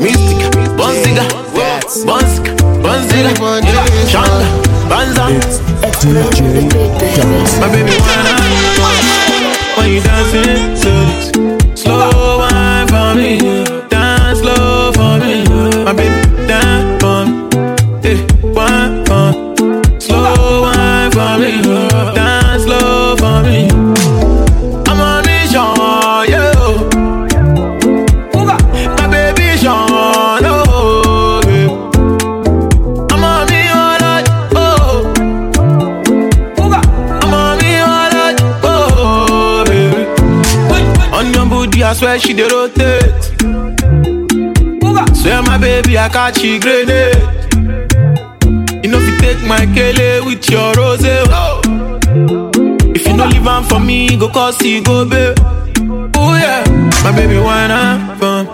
Mystica, Bonziga, Bonziga, Bonziga, Shanga. My baby when you dancing? This slow swear she dey rotate. Swear my baby, I catch you grenade. You know if you take my kele with your rose, oh. If you don't leave am for me, go cause you go, babe. Oh yeah, my baby, up from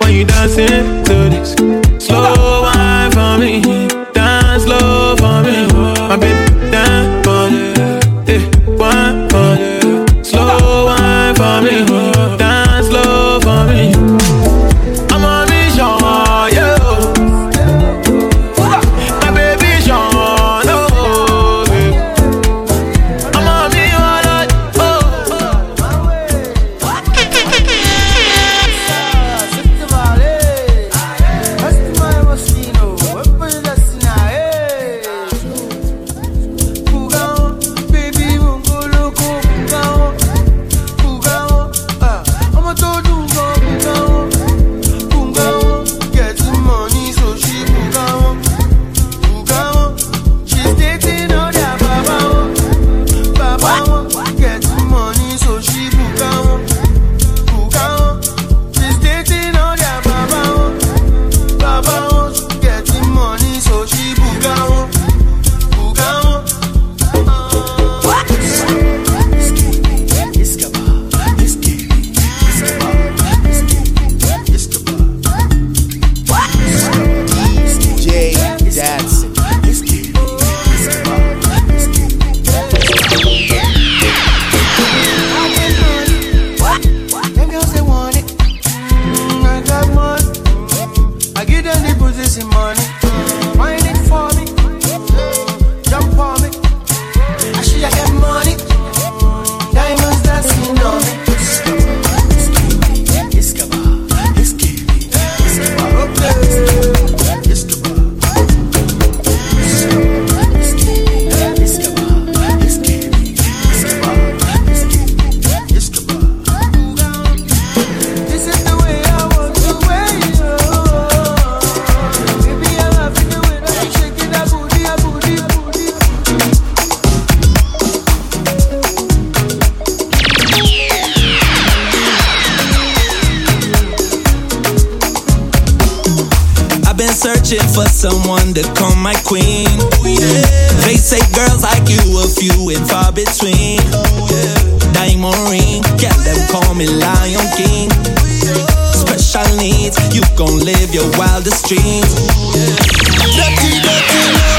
when you dancing to this slow for someone to call my queen. They say girls like you a few and far between. Diamond ring, yeah, them call me Lion King. Special needs, you gon' live your wildest dreams. Dirty, dirty, love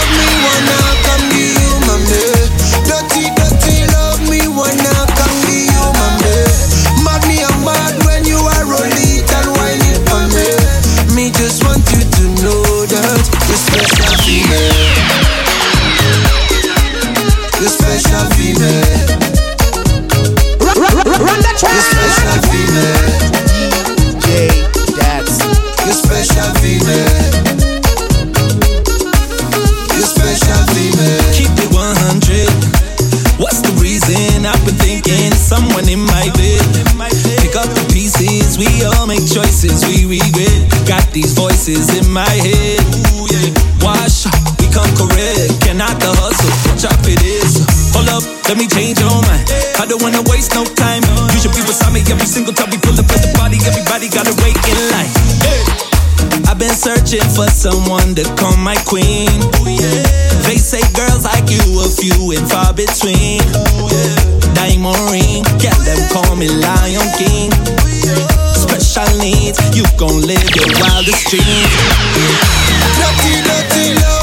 don't wanna waste no time. You should be beside me every single time we pull up at the party. Everybody gotta wait in line. I've been searching for someone to call my queen. They say girls like you a few and far between. Diamond ring, yeah, them call me Lion King. Special needs, you gon' live your wildest dreams. Dirty, dirty, love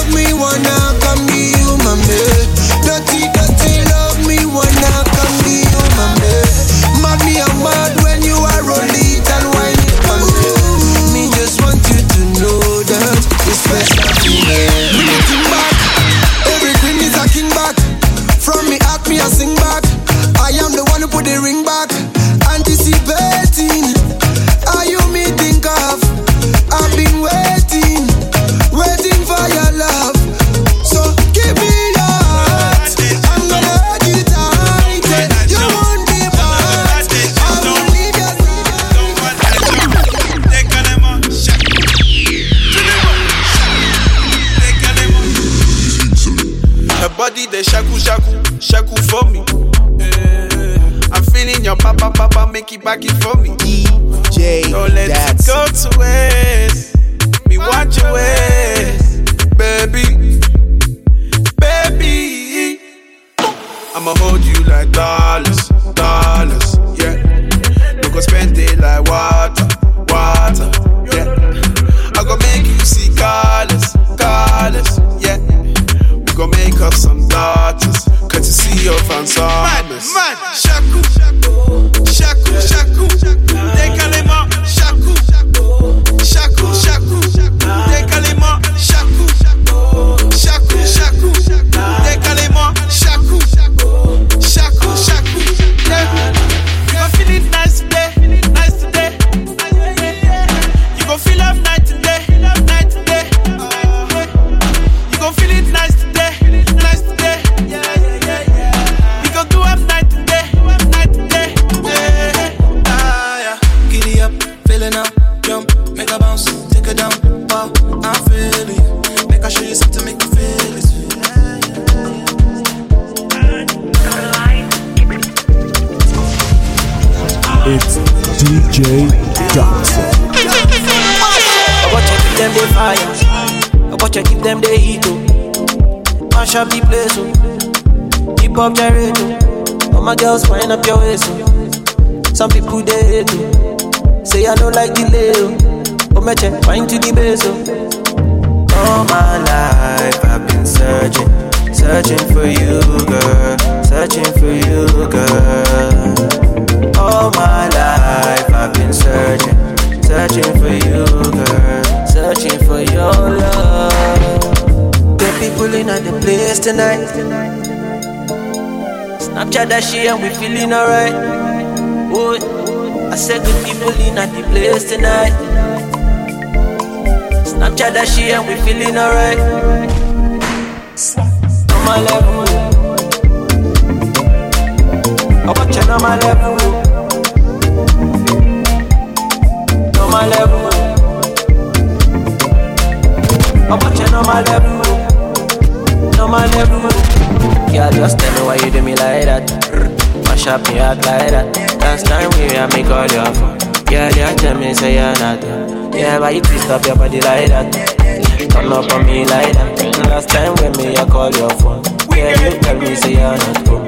DJ Dadson. I you give them the fire. I watch you give them the heat. Oh. Mash up the place. Oh. Keep up the generator. All my girls wind up your waist. Oh. Some people they hate. Oh. Say I don't like delay. Oh, oh me check wind to the base. Oh. All my life I've been searching, searching for you, girl, searching for you, girl. All my life I've been searching, searching for you, girl, searching for your love. Get people in at the place tonight. Snapchat that shit and we feeling alright. Oh, I said good people in at the place tonight. Snapchat that shit and we feeling alright. On my level. I watch on my level. My level. I watch it on my level. On my level. Girl, just tell me why you do me like that. Mash up me out like that. Last time we had me call your phone. Girl, you tell me say you're not. Yeah, why you twist up your body like that? Turn up on me like that. Last time when me I call your phone. Oh. Yeah, you tell me say you're not home.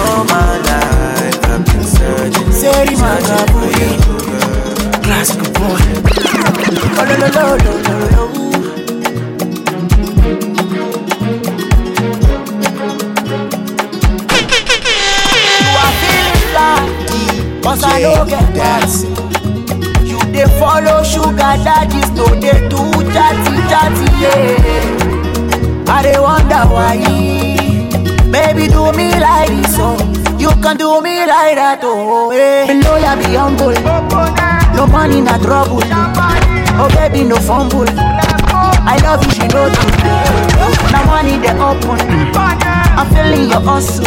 All my life I've been searching, searching for you. Classic boy. Oh, no, no, no, no, no, no. You are feeling fly, cause I don't get that. You dey follow sugar daddies, no dey do chatty chatty, yeah. I dey wonder why, baby do me like this, oh. You can do me like that, oh, yeah. Below ya be humble, no money, na trouble. Oh baby, no fumble. I love you, she know you. Now money they open. I'm feeling your hustle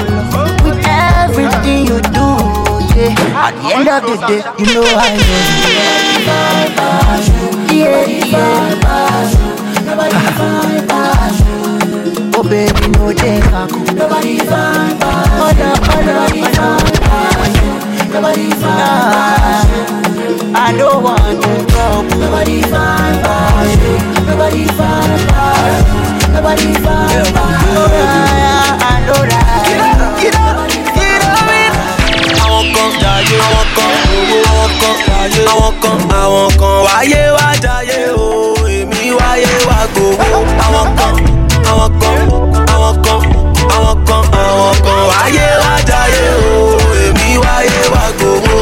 with everything you do. Yeah. At the end of the day, you know I love you. Yeah, yeah. Oh baby, no a cool. Nobody fine, oh no, oh no, Nobody fine, I don't want to trouble. Nobody fine, nobody fine, nobody fine. I know that. Get up, get up, get up. àwọn kan jayé àwọn kan owó àwọn kan jayé àwọn kan àwọn kan wáyé wá jayé o èmi wáyé wá gbowó àwọn kan àwọn kan àwọn kan àwọn kan àwọn kan wáyé wá jayé o èmi wáyé wá gbowó.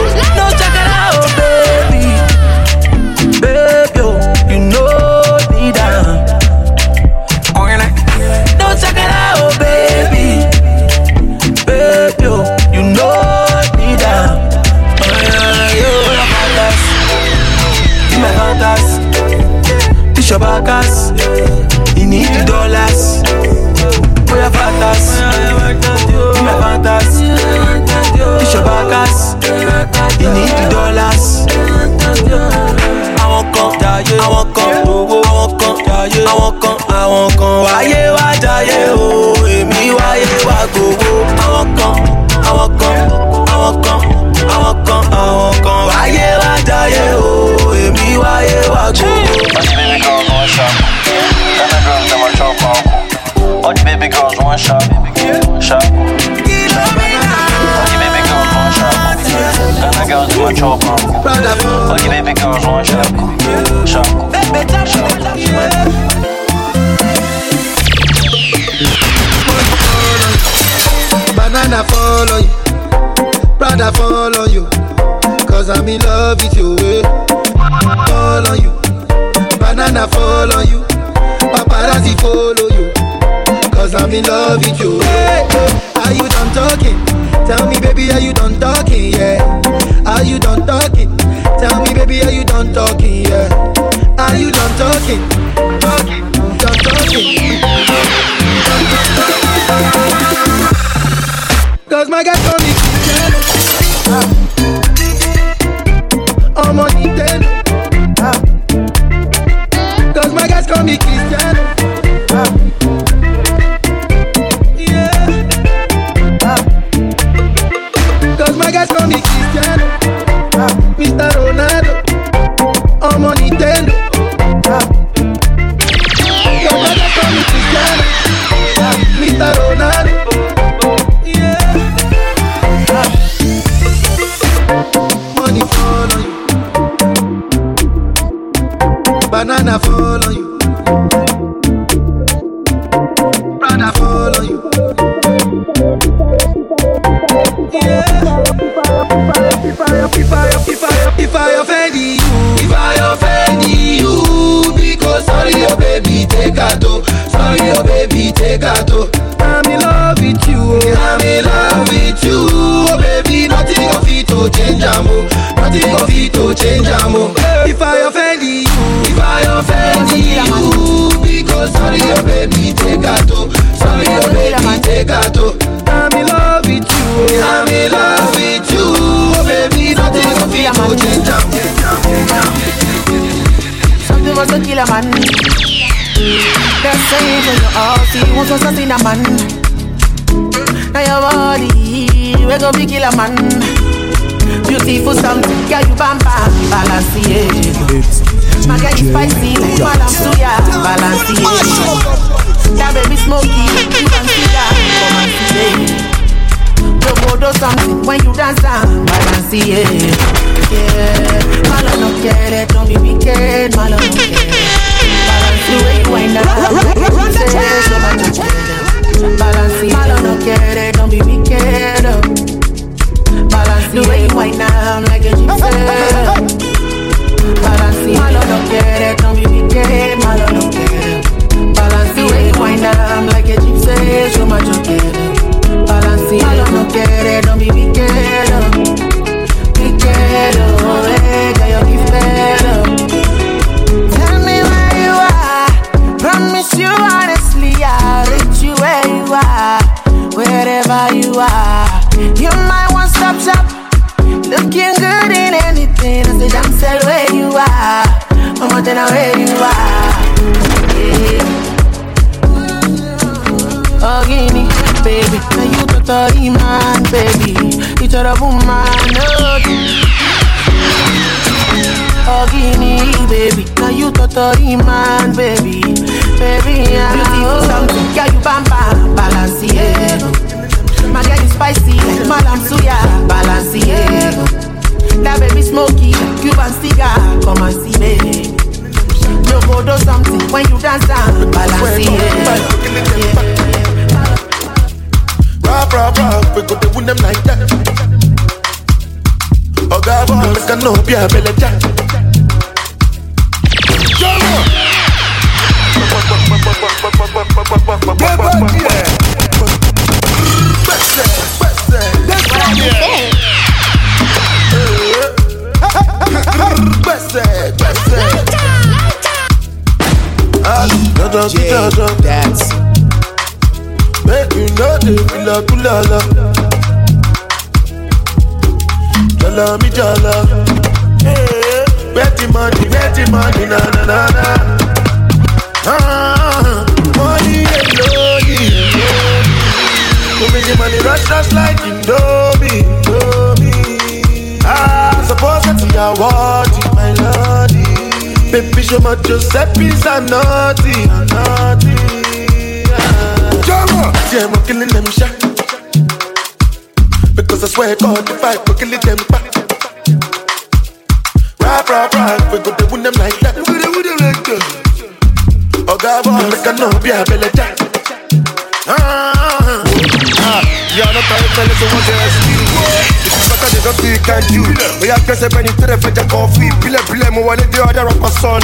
one shot. Me Banana follow you, brother follow you, cause I'm in love with you. Eh. Follow you, banana follow you, paparazzi follow you cause I'm in love with you. Hey. Are you done talking? Tell me, baby, are you done talking? Yeah. Are you done talking? Tell me, baby, are you done talking? Yeah. Are you done talking? Talking, done talking. Cause my guy told me. Yeah. say when you all see Once you see a man Now your body We go be killer man Beautiful something Girl you bam bam Balance My girl is spicy Like Madame Suya Balance the age That baby smoky You can see that Come and see Go do something when you dance down, balance it, yeah. Malo no care. don't be wicked, malo no quiere the way you wind up. Balance it. Chama Giuseppe's are naughty, naughty. Chama, yeah, I'm killing them shit. Because I swear God, the I could killing them back. Rap, rap, rap, we go to win them like that. We do, we do like that. Oh God, boy, make a no be a belly jack. Ah, ah, ah. ah Y'all not trying to tell us what you're Baka they don't think can do. Oh yeah, guess I bring it to the fetch a coffee. Pile pile mo wale de other rapper son.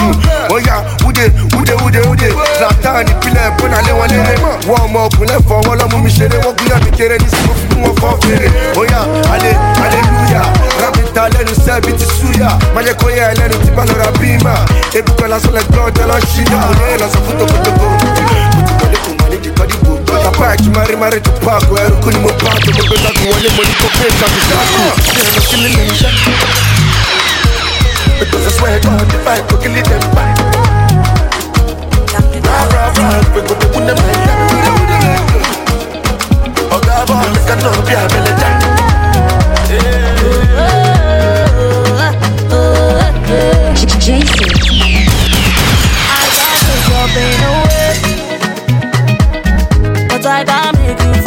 Oh yeah, ude ude ude ude. Zlatan ni pile bona le wale le. One more kule for wala mu mi shere wo guya mi kere ni simu fun wo for fere. Oh yeah, ale hallelujah. Rabita lẹ́nu sẹ́bi ti suya. Máyé kó yẹ ẹlẹ́nu tí bá lọ́ra bímà. Ebúkọ lásán lẹ gbọ́ ọjọ́ lọ ṣíyà. Òye lọ sọ dìbò. Bọ́lá báyìí mari mari tó paako. Ẹrú kú ni sáàkù. Ṣé ẹ̀rọ kí lè lè ṣe? Because I swear God, if I go kill it, them back. Rah, rah, rah, we go to win like that. Oh, God, boy, make a no be a belly jack. Jason. I can't take your pain away, I can make you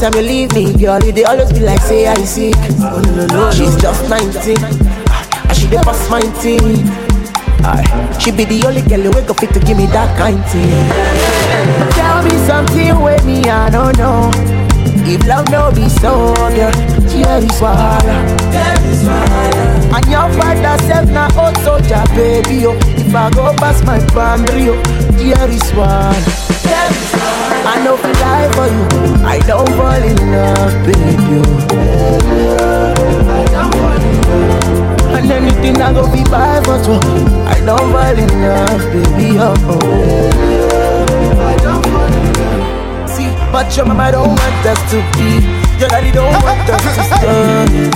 anytime you leave me, girl, they always be like, say I sick. She's just 19, and ah, she dey pass 19. She be the only girl who wake up fit to give me that kind thing. Tell me something with me, I don't know. If love no be so, girl, here is wahala. And your father self na old soldier, baby, oh. If I go past my boundary, oh, here is one. I know fi lie for you, I don't fall in love, baby, oh. And anything I go be buy for two, I don't fall in love, baby, oh. See, but your mama don't want us to be. Your daddy don't want us to stay.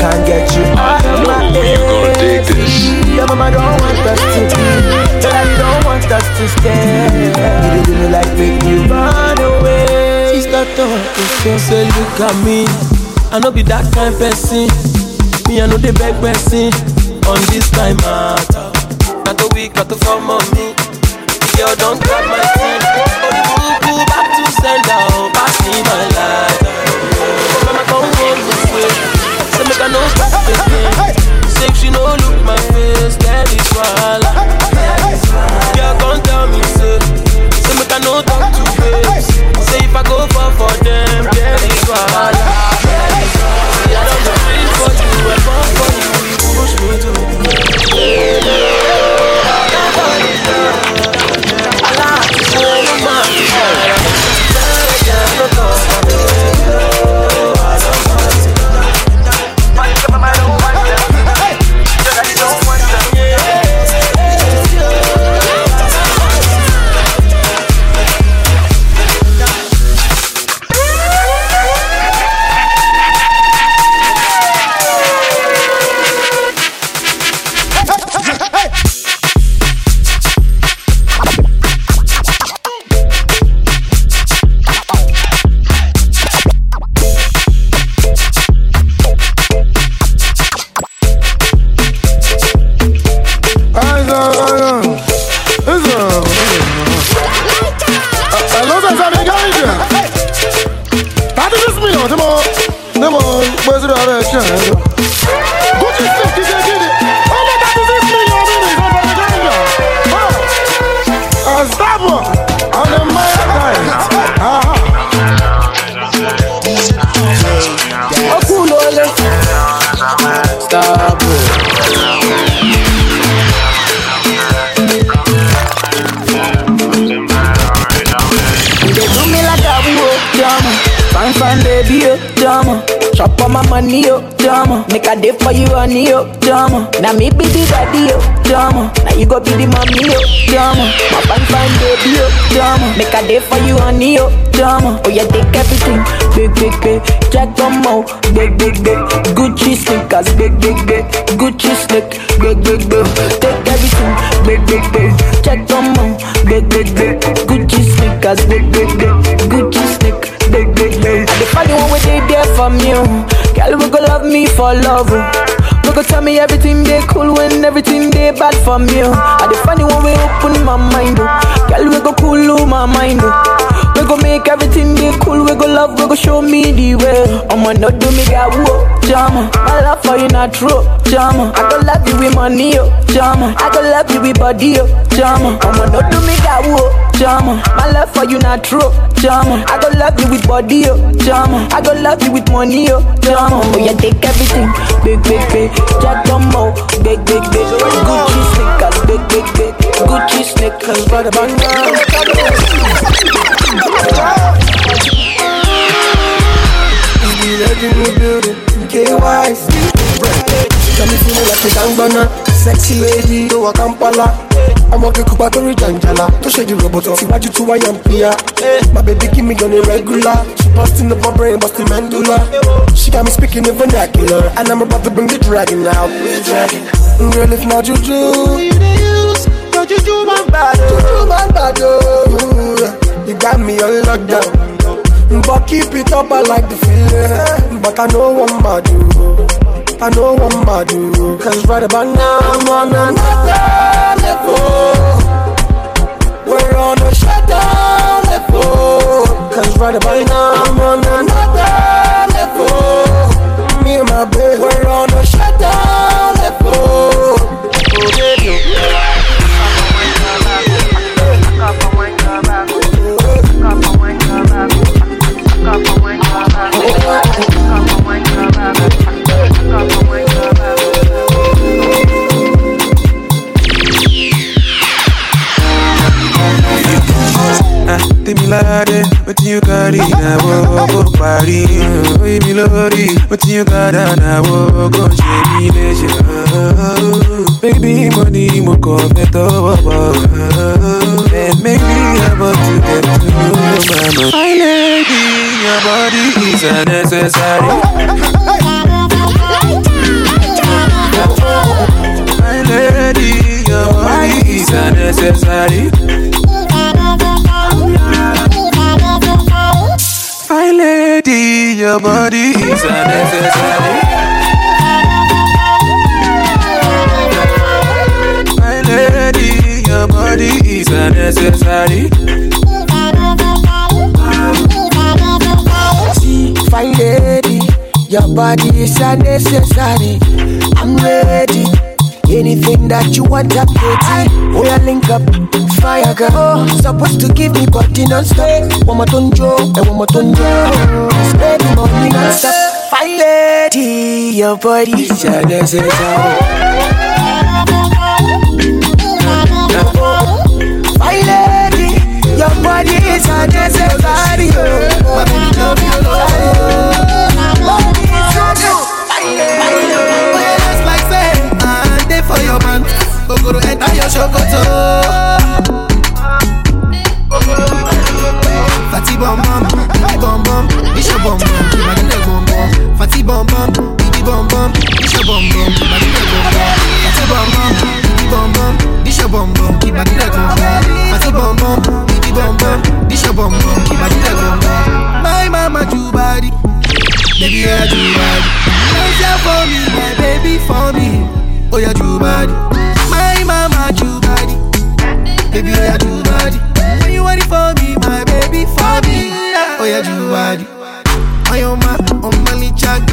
Can't get you out of my head. See, Your mama don't want us to be. Your daddy don't want us to stay. You do me like make you run away. Sister talk, so say look at me. I no be that kind person. Me I know the beg person. On this time matter. Got to week, got to form on me. Girl, don't grab my team. From you. And the funny one we open my mind. oh. Girl, we go cool my mind. oh. We go make everything be cool. We go love. We go show me the way. I'ma not do me got whoa, not true, drama. I go love you with money, oh, drama. I go love you with body, oh, drama. I'ma not do me got whoa, oh, drama. My love for you not true, drama. I go love you with body, oh, drama. I go love you with money, oh, drama. Oh yeah, take everything, big, big, big. Jack Domo, big, big, big. Gucci sneakers, big, big, big. Gucci sneakers, brother, legend in the building, KYC. Got me feeling like a gangbana, sexy lady, no a kampala. ọmọ kíkúpa tó rí jàǹjàlá tó ṣe di rọ̀bọ̀tọ̀ síwájú tó wáyà ń pìyà. my baby give me on regular she busting up my brain busting medulla. she got me speaking in vernacular and i'm about to bring the dragon out. Mm, girl if na juju. your juju man bad juju man bad o. you got me on lockdown. But keep it up, I like the feeling. But I know I'm bad you. I know one bad you. Cause right about now, I'm on another level. We're on a shutdown level. Cause right about now, I'm on another level. Me and my babe, we're on a shutdown level. Oh, baby. Temilade, what you got in a go party? We be lori, you got on a go shady Baby, money, mo come to And maybe I'm about to get to know mama. My lady, your body is a necessary. My lady, your body is a your body is a necessary. My lady, your body is a necessary. See, fine lady, your body is a necessary. I'm ready. Anything that you want, I'm ready. Oh, yeah, link up, fire girl. Oh, supposed to give me body non-stop. One more tonjo, and one more tonjo. Spend the money non-stop. Fine lady, your body is a necessary. Fine lady, your body is a necessary. Oh, baby, love you, love you. Body is a necessary. Oh, yeah, that's like say, I dey for your man. Ogoro enter your shokoto. Isha bom bom, kibadile bom bom. Fati bom bom, bibi bom bom, isha bom bom, kibadile bom bom. Fati bom bom, bibi bom bom, isha bom bom, kibadile bom bom. Fati bom bom, bibi bom bom, isha bom bom, kibadile bom bom. My mama ju body, baby yeah ju body. Dance ya for me, my baby for me. Oh yeah ju body, my mama ju body. Baby, oh yeah, body. When you want it for me, my baby, for me. Oh yeah, do body. I am my,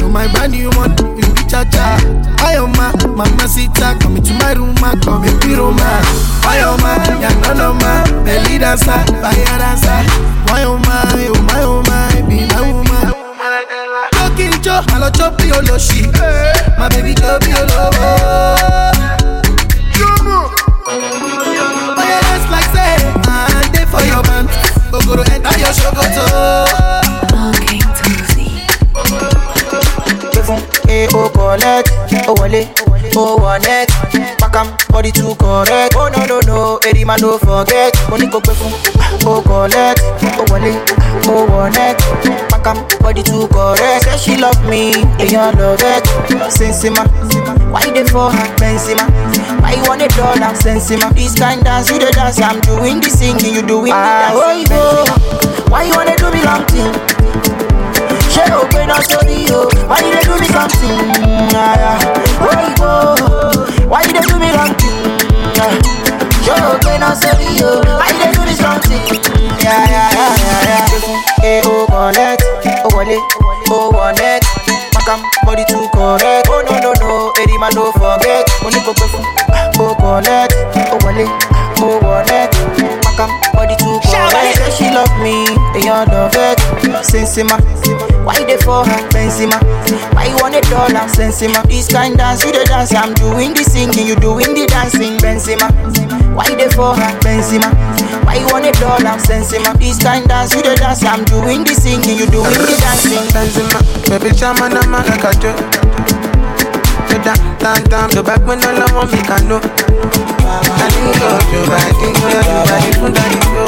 on my brand new one, you be cha cha. I am my, mama sita, come into my room, ma, come and be Roma. I am my, ya no no ma, belly dancer, fire dancer. Why oh my, oh my, my, be my woman. Looking Joe, I love chop your loshi. My baby, for your man. Ogoro enter your shokoto. Collect, oh wale, oh one neck. Back am, body too correct. Oh no no no, Eddie man no forget. Money go fun, oh collect, oh wale, oh one neck. Back am, body too correct. Say she love me, and love it. Sensima, why they for her Benzema? Why you want a dollar? Sensima, this kind dance you the dance. I'm doing the singing, you doing the ah, dance. Oh. Why you wanna do me long thing? Ṣé o gbé náà sórí o? Why you do me something? Ah. Where you go? Why you do me wrong thing? Ah. Ṣé o gbé náà sórí o? Why you do me something? Yeah, yeah, yeah, yeah, yeah. Hey, o collect, o wọlé, o wọ net. Makam body too correct. Oh no no no, Eddie man no forget. Mo ní kò pé fún. O collect, o wọlé, o wọ body too correct. Say she love me, èèyàn love it. Sensima, why you dey for her? Benzema, why you want a dollar? Sensima, this kind dance you dey dance. I'm doing the singing, you doing the dancing. Benzema, why you dey for her? Benzema, why you want a dollar? Sensima, this kind dance you dey dance. I'm doing the singing, you doing the dancing. Benzema, baby chama na ma like a joke. The back when all I want me can know. I think of you, but I think of you, but I think of you.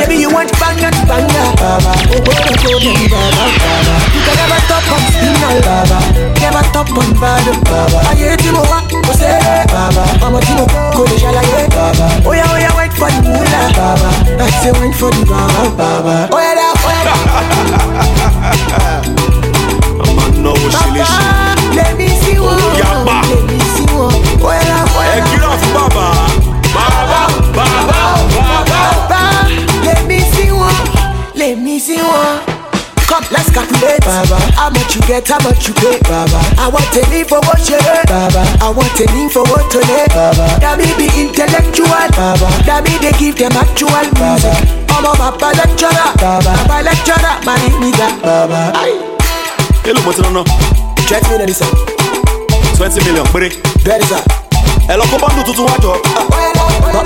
Baby, you want banger to banger. Oh, go to Baba. Baba, you can never stop on. Baba, never stop on bad. Baba, I hear you mo wa, mo say Baba, mama ti mo go ṣàlàyé. Baba, oh yeah, oh yeah, wait for the moolah. I say wait for the Baba. Baba, oh yeah, oh yeah, me see one. Oh yeah, da, oh Ẹ yeah, da. kí lọ fún bàbá. Bàbá, bàbá, bàbá. Baba, let me see one. Let me see one. Come, let's calculate. Baba, how much you get, how much you pay. Baba, I want a name for what you get. Baba, I want a name for what to lay. Baba, that me be intellectual. Baba, that me they give them actual music. I'm a papa lecturer. Baba, papa lecturer, my nigga. Baba, aye. Èló mo ti rán náà? Check me, Nelisa. twenty million péré. There is a. Ẹ lọ kó bọ́ndù tuntun wájọ.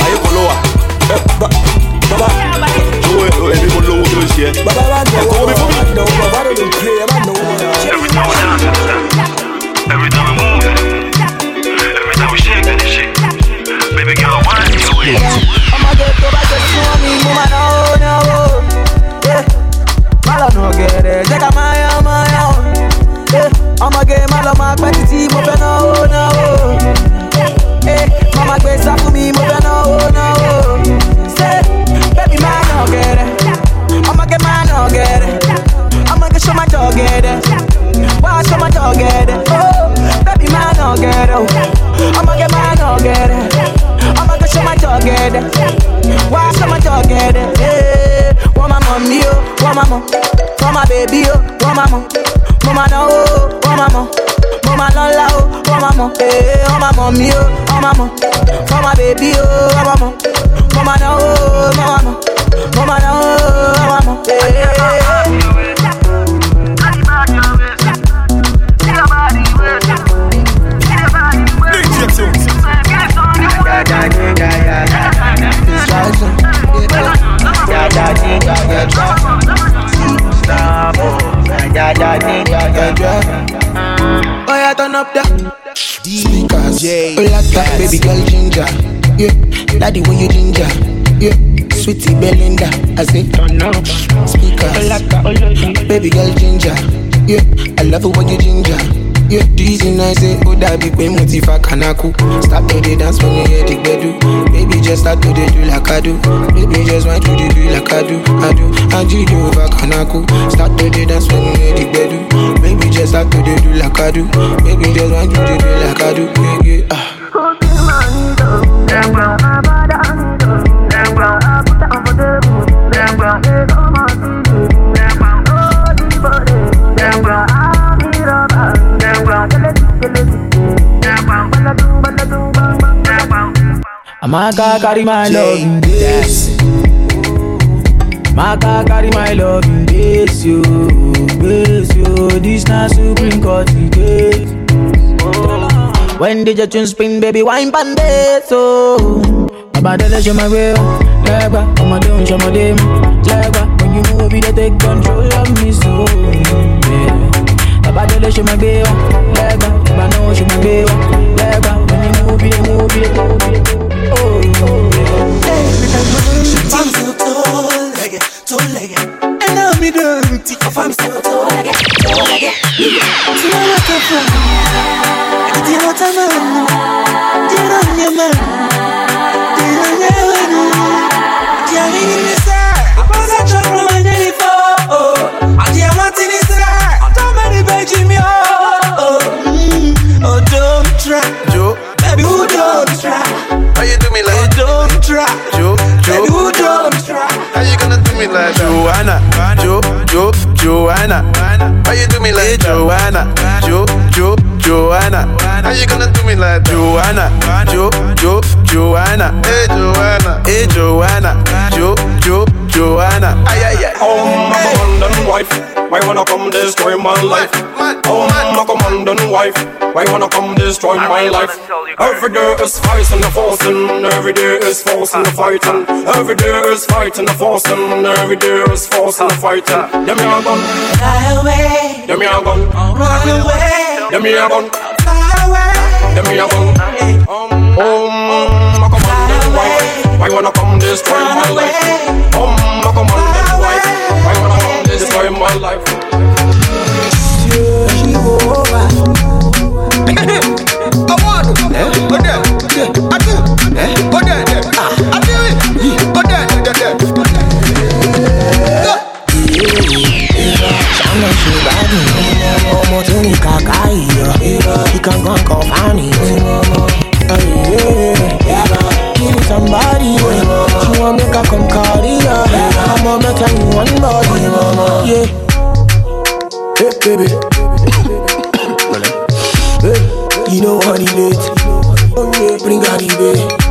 Ayé kan ló wà. Baba, Owó èmi mo lówó kí ló ń ṣe ẹ́. Baba, Baba, Ẹ kó omi fún mi. no, Baba, don't play, Baba, no. Every time we dance, every time we move, every time we shake that shit, baby girl, why you away? ọmọdé tó bá ṣe fún mi mo máa náwó náwó. Yeah. má lọ nù ọ̀gẹ̀dẹ̀ jẹ́ ká máa yán máa yán. Yeah. ọmọge má lọ máa pẹ́ títí mo fẹ́ náwó náwó. Yeah. má máa gbé sá fún mi mo fẹ́ náwó náwó. Ṣé bébí máa nà ọ̀gẹ̀dẹ̀? ọmọge máa nà ọ̀gẹ̀dẹ̀. ọmọge ṣó máa jọ ọ̀gẹ̀dẹ̀. wá ṣó máa jọ. Oh, bébí máa nà ọ̀gẹ̀dẹ̀ o. ọmọge máa nà ọ̀gẹ̀dẹ̀. ọmọge ṣó máa jọ ọ̀gẹ̀dẹ̀. wá ṣó máa jọ ọ̀gẹ̀dẹ̀. Eh, wọ́n máa mọ̀ mí o wọ́n máa mọ̀ wọ́n máa bèbí o wọ́n máa mọ̀ mo máa náwó o wọ́n máa mọ̀ mo máa lọ́la o wọ́n máa mọ̀ ee wọ́n máa mọ̀ mí o wọ́n máa mọ̀ wọ́n máa bèbí o wọ́n máa mọ̀ mo máa náwó o wọ́n máa mọ̀ mo máa náwó o DJ that, baby girl ginger. Yeah, daddy when you ginger. Yeah, sweetie Belinda. I say. Speakers. Baby girl ginger. Yeah, I love it when you ginger. Yeah, dizzy nice, say, oh, that big way, motiva kanaku. Start to the dance when you hear the bedu. Baby, just start to the do like I do. Baby, just want to the do like I do. I do. And you do over kanaku. Start to the dance when you hear the bedu. Baby, just start to the do like I do. Baby, just want to the do like I do. Yeah, yeah, ah. Amaka carry my love in this. Maka carry my love in this you, this you. This na supreme court case. When did your tune spin, baby? Wine pande so. Baba dele show my way, legba. I'ma do show my dem, legba. When you move, they take control of me so. Yeah. bá délé ṣe máa gbé wọn lẹ́gbà ìgbà náà ṣe máa gbé wọn lẹ́gbà òní mú bí mú bí mú I'm still toe-legged, toe-legged And I'll be dirty if I'm still toe-legged, toe-legged Tu m'as la café Dis-moi ta main Dis-moi ta main Dis-moi ta main Chiami in the side Apart that truck from my daily fall I'm diamond the side I'm too many begging oh. Oh don't try. Joe, Baby who don't try? How you do me like Oh don't try. Joe, Baby who don't try me like Joanna? Jo, Jo, Joanna. How you do me like Joanna? Jo, Jo, Joanna. How you gonna do me like Joanna? Jo, Jo, Joanna. Hey Joanna, hey Joanna. Jo, Jo, Joanna. Ay ay ay. Oh, my commandant wife, why wanna come destroy my life? Oh, my commandant wife, why wanna come destroy my life? Every day is fighting the forcing, every day is forcing the fighting, every day is fighting the forcing, every day is forcing the fighting. Them here gun, Fly away. Them here gun, Run away. Them here gun, Fly away. Them here gun. Oh, my commandant wife, why wanna come destroy my life? Oh, my commandant wife, why wanna come destroy my life? she go over. Ìkàngán kan fáàní. Give me somebody, want make come her. I'ma make in one body, yeah. Hey baby, you know it is. Oh yeah, bring her the.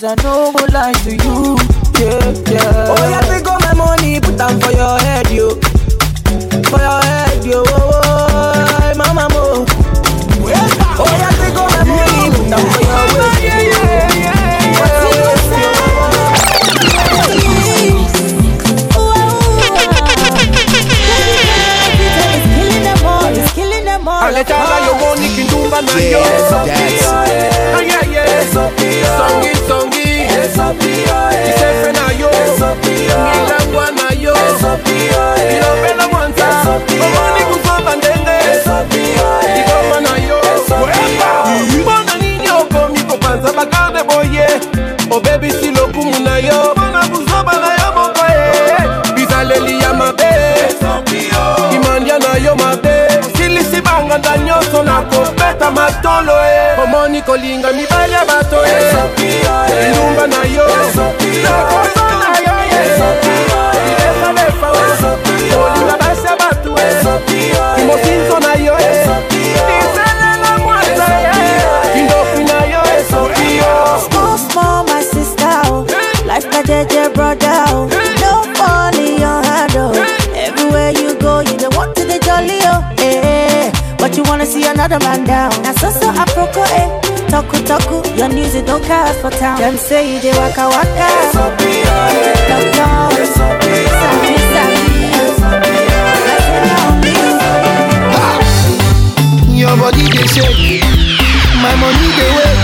Hold you tight and no go lie to you. Kobeta matolo e omoni kolinga mibali ya bato e ndumba na yo nakoso na yo ye ilefalefa kolinga basi ya bato e another man down. Now, so so aproko eh. Toku toku, your music don't cast for town. Them say you dey waka waka. Sabi, sabi. Your body they shake, my money they wait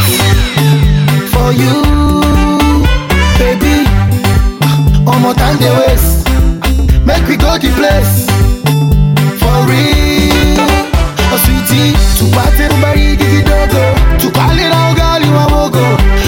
for you, baby. One more time they waste, make we go the place for real. Oh sweetie, to party to bury gigi dogo, to call it out girl you a mogo.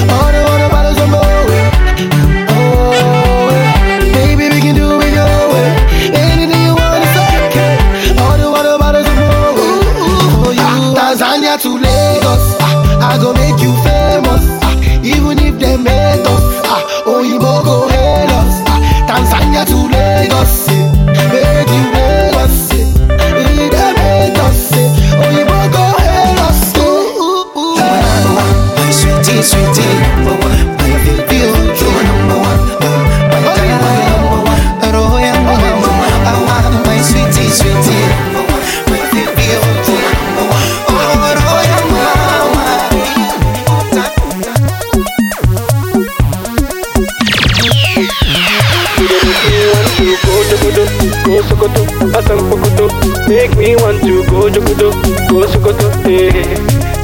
Me want to go Jokoto, go Sokoto, eh.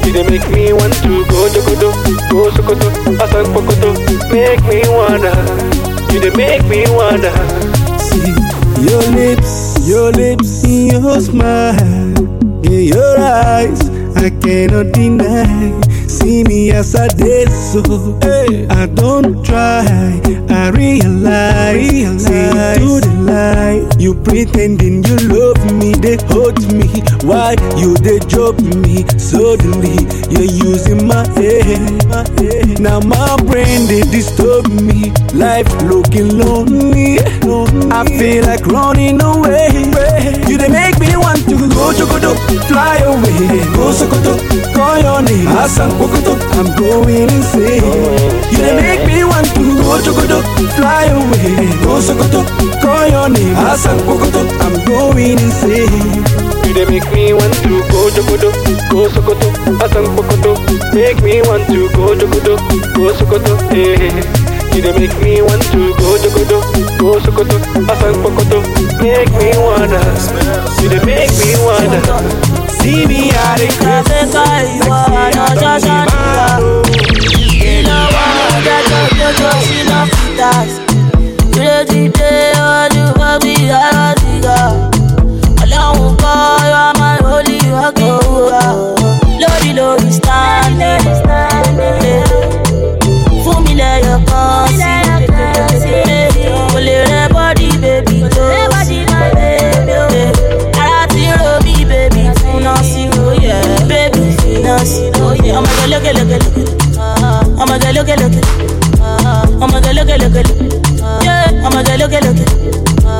You dey make me want to go Jokoto, go Sokoto, Asam Pokoto, make me wanna, you dey make me wanna. See your lips, your lips, your smile, in your eyes, I cannot deny. See me as I did so. Hey. I don't try, I realize. See to the lie, you pretending you love me, they hurt me. Why you they joke me? Suddenly you're using my head. My head. Now my brain they disturb me. Life looking lonely. I feel like running away. You they make me want to go Jogodo, fly away. Go Sokoto, call your name. Asan Kokoto, I'm going insane. You they make me want to go Jogodo, fly away. Go Sokoto, call your name. Asan Kokoto, I'm going insane. You make me want to go Jokoto, go Sokoto, Asam Kokoto. make me want to go Jokoto, go Sokoto, eh. You dey make me want to go Jokoto, go Sokoto, Asam Pokoto, make me wanna. You dey make me wanna. See me at the crib. Africa, you are not just an You know what? That's what you're just enough to dance. Today, today, all you will be a cigar. Ọlọ́run kọ́ yọ máa Ọmọge lókè lókè. Ọmọge lókè lókè lókè. Ọmọge lókè lókè.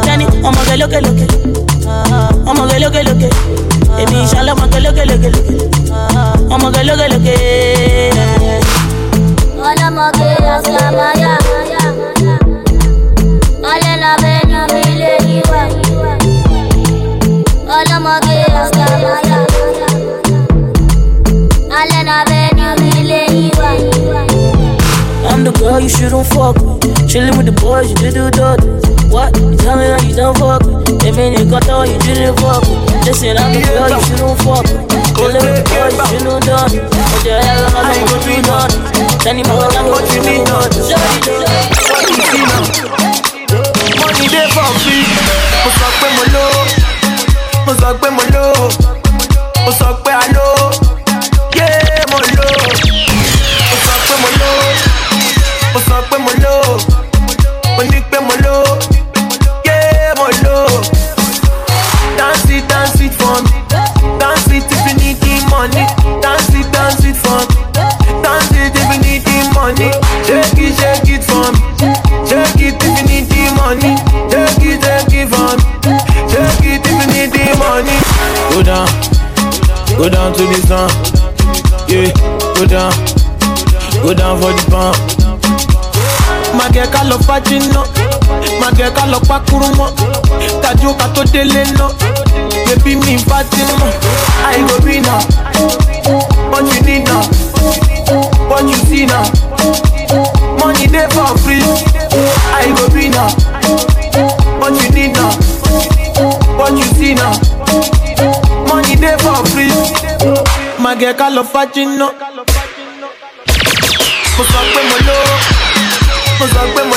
Kẹ́ni ọmọge lókè lókè. ọmọge lókèlókè èmi ìṣàlẹ̀ ọmọge lókèlókè ọmọge lókèlókè. ọlọ́mọge àṣàmáyà alẹ́ you shouldn't fuck with. Chillin' with the boys, you did do dirty. What? You tell me how you don't fuck with. They mean you got all you didn't fuck with. Listen, I'm the girl you shouldn't fuck with. Chillin' with the boys, you shouldn't done. But your hell, I'm not gonna do nothing. Tell me what I'm gonna do nothing. Money dey for free. Mo sọ pé mo lò. Mo sọ pé mo lò. Mo sọ pé a Go down, go down to the sun. Yeah, go down, go down for the pump. Má jẹ́ ká lọ fájínà, má jẹ́ ká lọ pákúrú mọ́. Tajú ká tó délé ná, bébí mi Fátímọ̀. I go be now, what you need now, what you see now. Money dey for free, be now, what you need now, what you see now. For free, má jẹ́ ká lọ fájínà. Mo sọ pé mo lò ó. Mo sọ pé mo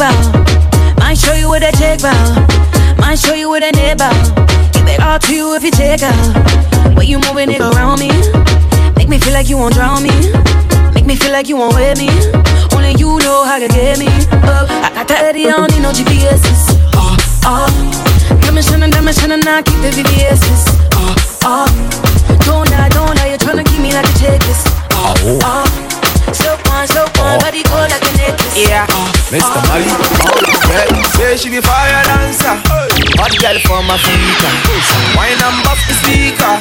with a neck bow. Might show you with a check bow. Might show you with a neck bow. Give it all to you if you check out. Way you moving it around me. Make me feel like you won't drown me. Make me feel like you won't wear me. Only you know how to get me up. I got Eddie, I don't need no GPS's. Oh, oh. Diamond shining, diamond shining, I keep the VVS's. Oh, oh. Don't lie, don't lie, you're tryna keep me like a checklist. Oh, oh. Slow one, slow one, body cold like a necklace. Yeah. Uh. Mr. Uh. Mali, yeah. say she be fire dancer. Hot girl from Africa. Wine and buff the speaker.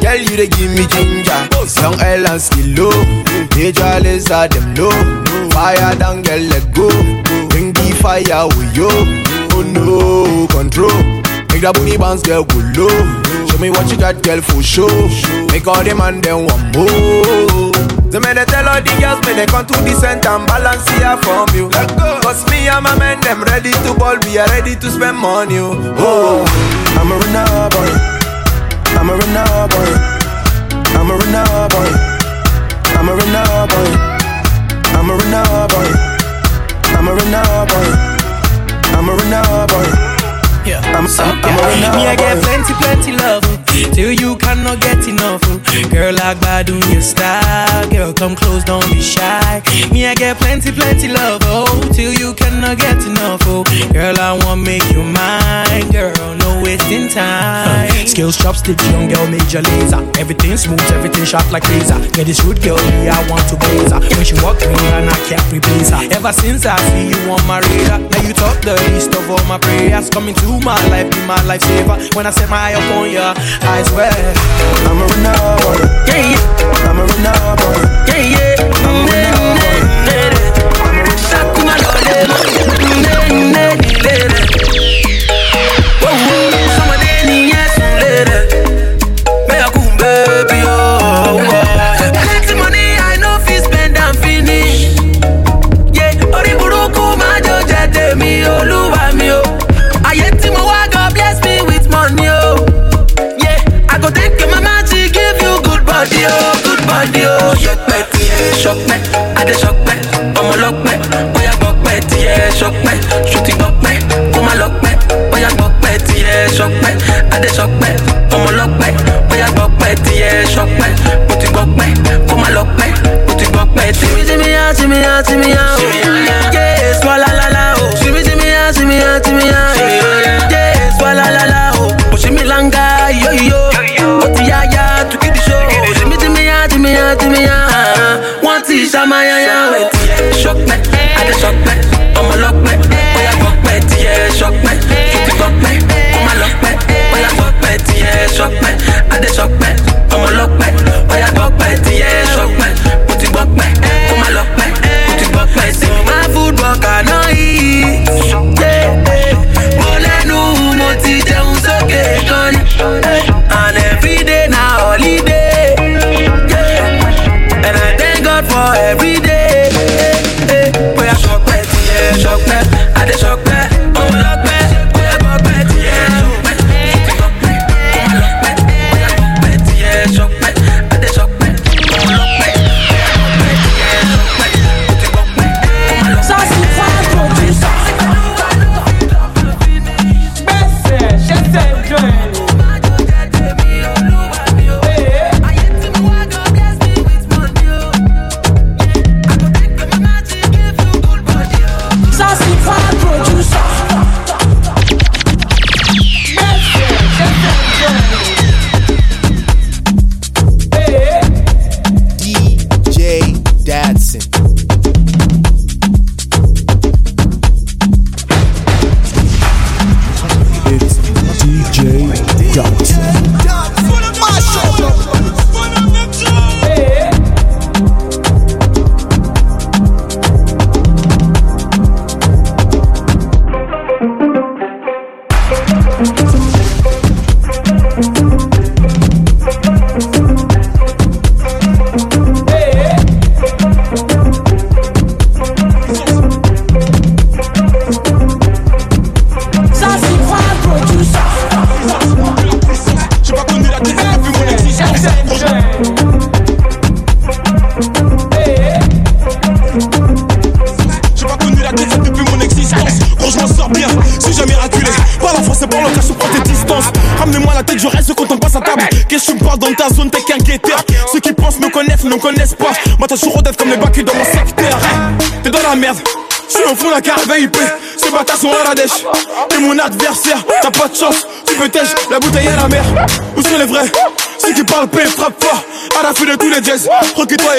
Girl, you dey give me ginger. Young L and skill low. Major laser them low. Fire down, girl, let go. Bring the fire with you. Oh no, control. Make that booty bounce, girl, go low. Show me what you got, girl, for sure. Make all them and then one more. The men they tell all the girls, me they come to the center and balance here from you. Cause me and my men, them ready to ball, we are ready to spend money. Oh, oh I'm a runner boy. I'm a runner boy. I'm a runner boy. I'm a runner boy. I'm a runner boy. I'm a runner boy. I'm a runner boy. Yeah. I'm, I'm, I'm a Me, I get plenty, plenty love. Till you cannot get enough. Girl, like bad on your style. Girl, come close, don't be shy. Me, I get plenty, plenty love. Oh, till you cannot get enough. Oh, girl, I want make you mine. Girl, no wasting time. Skills, chopsticks, young girl, major laser. Everything smooth, everything sharp like laser. Get this rude girl, me, I want to blaze her. When she walk me, and I can't replace her. Ever since I see you on my radar, now you talk the least of all my prayers. Coming to my life, be my lifesaver. When I set my eye up on ya, I swear. I'm a runner boy. Yeah, yeah. I'm a runner boy. Yeah, yeah. I'm a runner boy. Plenty Yeah, I go thank your mama, she give you good body o, good body o. Yẹpẹ ṣọpẹ́ adé ṣọpẹ́ ọmọ lọ́pẹ́ bóyá gbọ́pẹ́ tiẹ̀ ṣọpẹ́ ṣùtì gbọ́pẹ́ kó má lọ́pẹ́ bóyá gbọ́pẹ́ tiẹ̀ ṣọpẹ́ adé ṣọpẹ́ ọmọ lọ́pẹ́ bóyá gbọ́pẹ́ tiẹ̀ ṣọpẹ́ mo ti gbọ́pẹ́ kó má lọ́pẹ́ mo ti gbọ́pẹ́ tiẹ̀. tìmíyá tìmíyá tìmíyá o yé swala la la o tìmíyá tìmíyá tìmíyá yé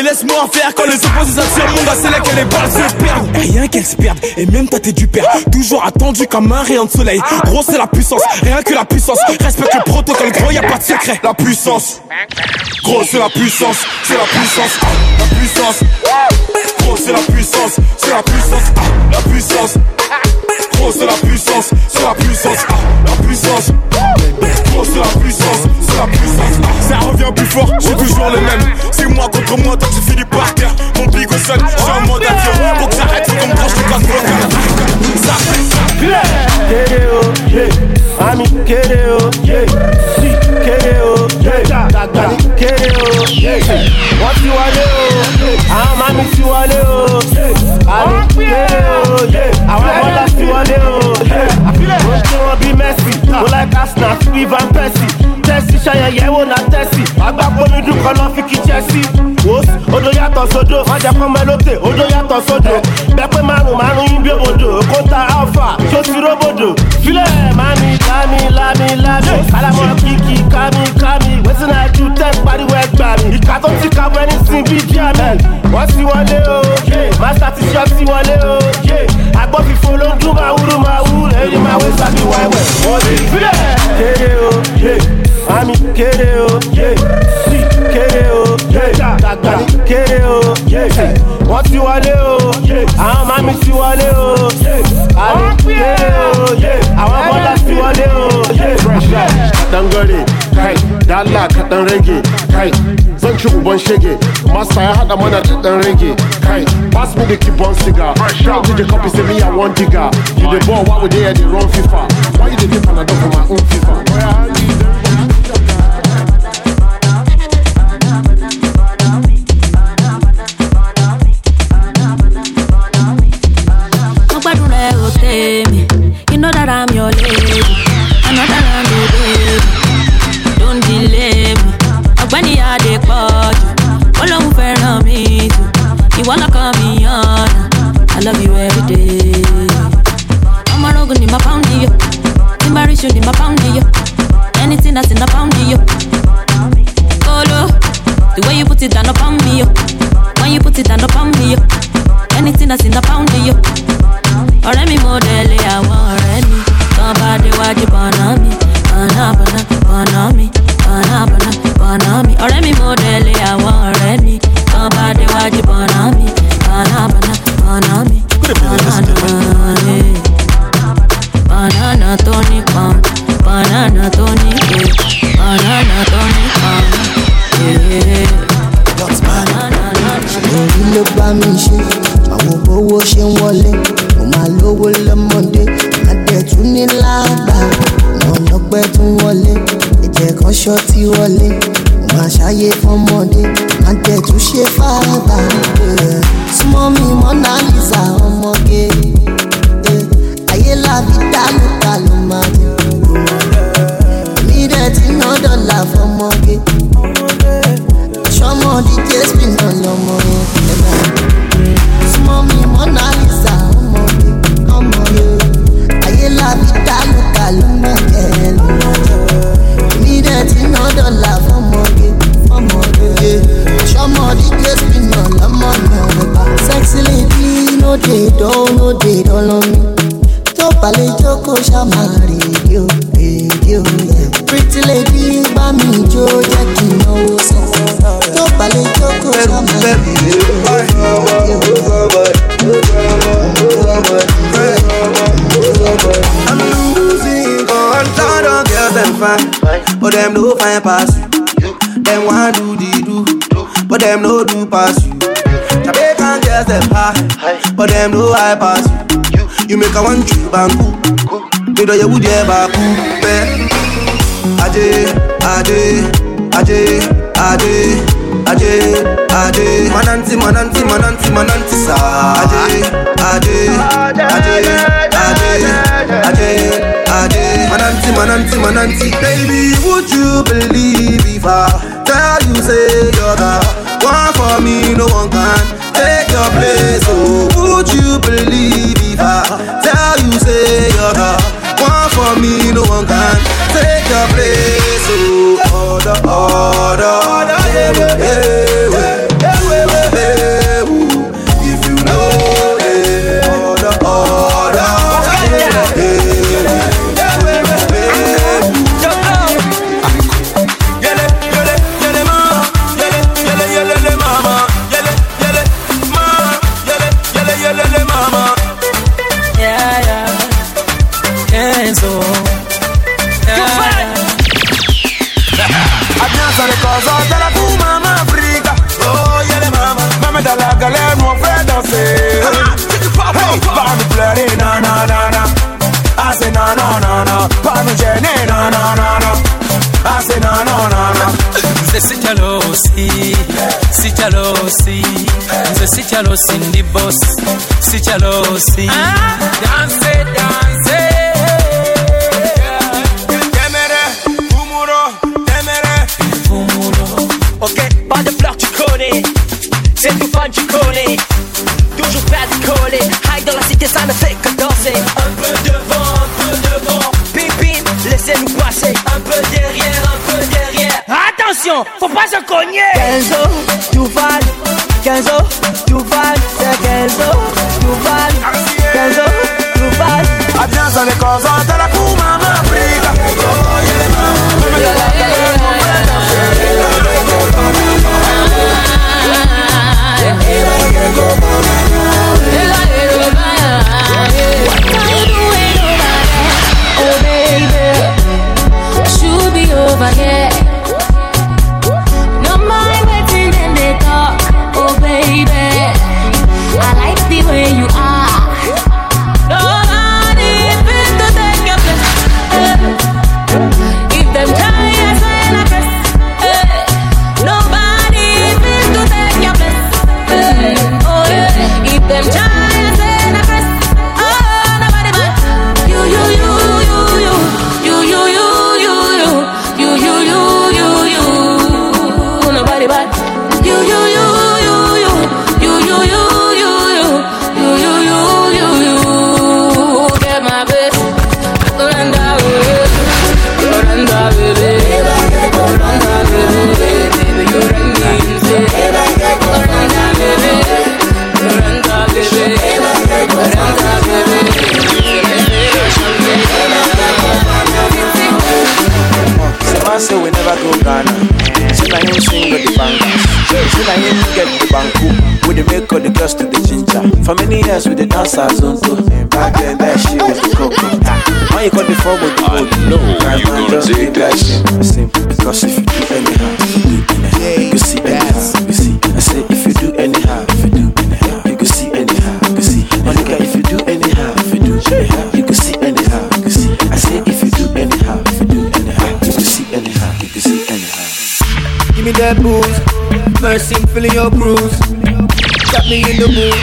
Laisse-moi faire Quand les opposés s'attirent, mon gars c'est là que les balles se perdent. Rien qu'elles se perdent, et même toi t'es du père. Toujours attendu comme un rayon de soleil. Gros c'est la puissance, rien que la puissance. Respecte le protocole, gros y a pas de secret. La puissance. Gros c'est la puissance, c'est la puissance. La puissance. Gros c'est la puissance, c'est la puissance. La puissance. Gros c'est la puissance, c'est la puissance. La puissance. Gros c'est la puissance, c'est la puissance. Ça revient plus fort, j'ai toujours le même C'est moi contre moi, toi tu finis par terre. Mon bigo sonne, j'ai un mode avion. Pour que j'arrête, faut qu'on me branche le casse Ça yeah. Ami sódò, wọ́n jẹ́ kọ́mọ lókè, odò yàtọ̀ sódò. Bẹ́pẹ́ márùn márùn yín bí òbòdò, kóńtà alpha, tó ti róbòdò. Filẹ̀ mami lámi lámi lámi. Kálámọ̀ kìkì kámi kámi. Wetin I do tẹ́ pariwo ẹgbà mi. Ìka tó ti ka wẹ́ni sin bí German. Wọ́n ti wọlé o, Master ti ṣọ́ ti wọlé o. Agbọ́ fífo ló ń dún máa wúrú máa wú. Èyí máa wé sábì wẹ́wẹ́. Wọ́n ti filẹ̀. Kéré o, mami kéré o, si kéré o, dàgbà kéré o. Wọ́n ti wọlé o, àwọn mami ti wọlé o. Àní kéré o, àwọn bọ́lá ti wọlé o. kaɗan gare kai dala kaɗan rage kai zan ci uban shege masta ya haɗa mana da ɗan rage kai pass me the kibon cigar. Shout to the copy say me I want digger. You the ball why we dey dey run FIFA? Why you dey dey panadol for my own FIFA. That's in the pound yo. Colo, the way you put it down upon me yo. When you put it down upon me yo. Anything that's in the pound yo. Ọ̀rẹ́ mi mo délé àwọn ọ̀rẹ́ mi. Tán bá déwájú bọ̀nà mi. Fine pass you. Them want do the do, but them no do pass you. Jamaican girls them high, but them no high pass you. You make a one true bamboo, you know you would ever cool, man. Eh. Ade, ade, ade, ade, ade, ade. Mananti, mananti, mananti, mananti sa. Ade, ade, ade, ade, ade, ade. Mananti, mananti, mananti. Baby, would you believe if I tell you say you're the one for me, no one can take your place. Oh, would you believe if I tell you say you're the one for me, no one can take your place. Oh, order, order, order, sikyalosi nze sikyalosi ndi bos sikyalosi danse danse Temere, humuro, temere Ok, pas de fleurs, tu connais. C'est tout fun, tu connais. Toujours pas décoller. High dans la cité, ça ne fait que danser. Un peu devant, un peu devant. Bim, laissez-nous passer. Un peu derrière, un peu derrière. Attention, faut pas se cogner. Kenzo. Kenzo, tu vas. C'est Kenzo, tu never go Ghana. I ain't single the bangers. Get the banku. With the of the girls to the ginger. For many years with the dancers on go. Back then that shit was the ah. you the with the. No, you gonna take that shit. Because if you do anyhow. That booze, mercy, I'm feeling your cruise. Got me in the mood,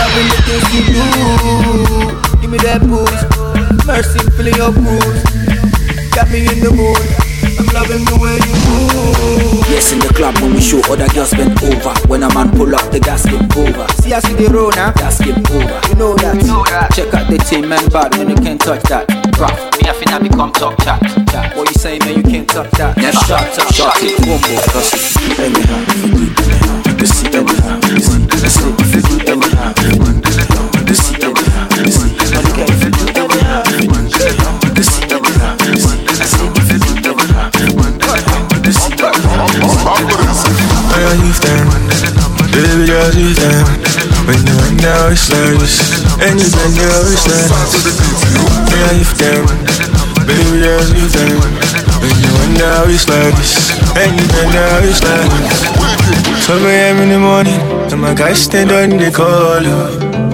loving the things you do. Give me that booze, mercy, I'm feeling your cruise. Got me in the mood, loving the way you move. Yes, in the club when we show other girls bend over. When a man pull up, the gas get over. See, I see the road now. Gas get over. You know that. Know that. Check out the team, man, bad when you can't touch that. Rough, me I finna become top chat. chat. What you saying, man? You can't touch that. Never shot, shot, shot it. Boom, boom. Because if you do anyhow, if you do anyhow, you can see anyhow. You see, I say if you do anyhow, you them, baby girl, you them. When you went down, it's this, and you bend down, it's. I got you them, baby girl, you them. When you went down, it's this, and you bend down, it's this. 12 a.m. in the morning, and my guys stand on the call.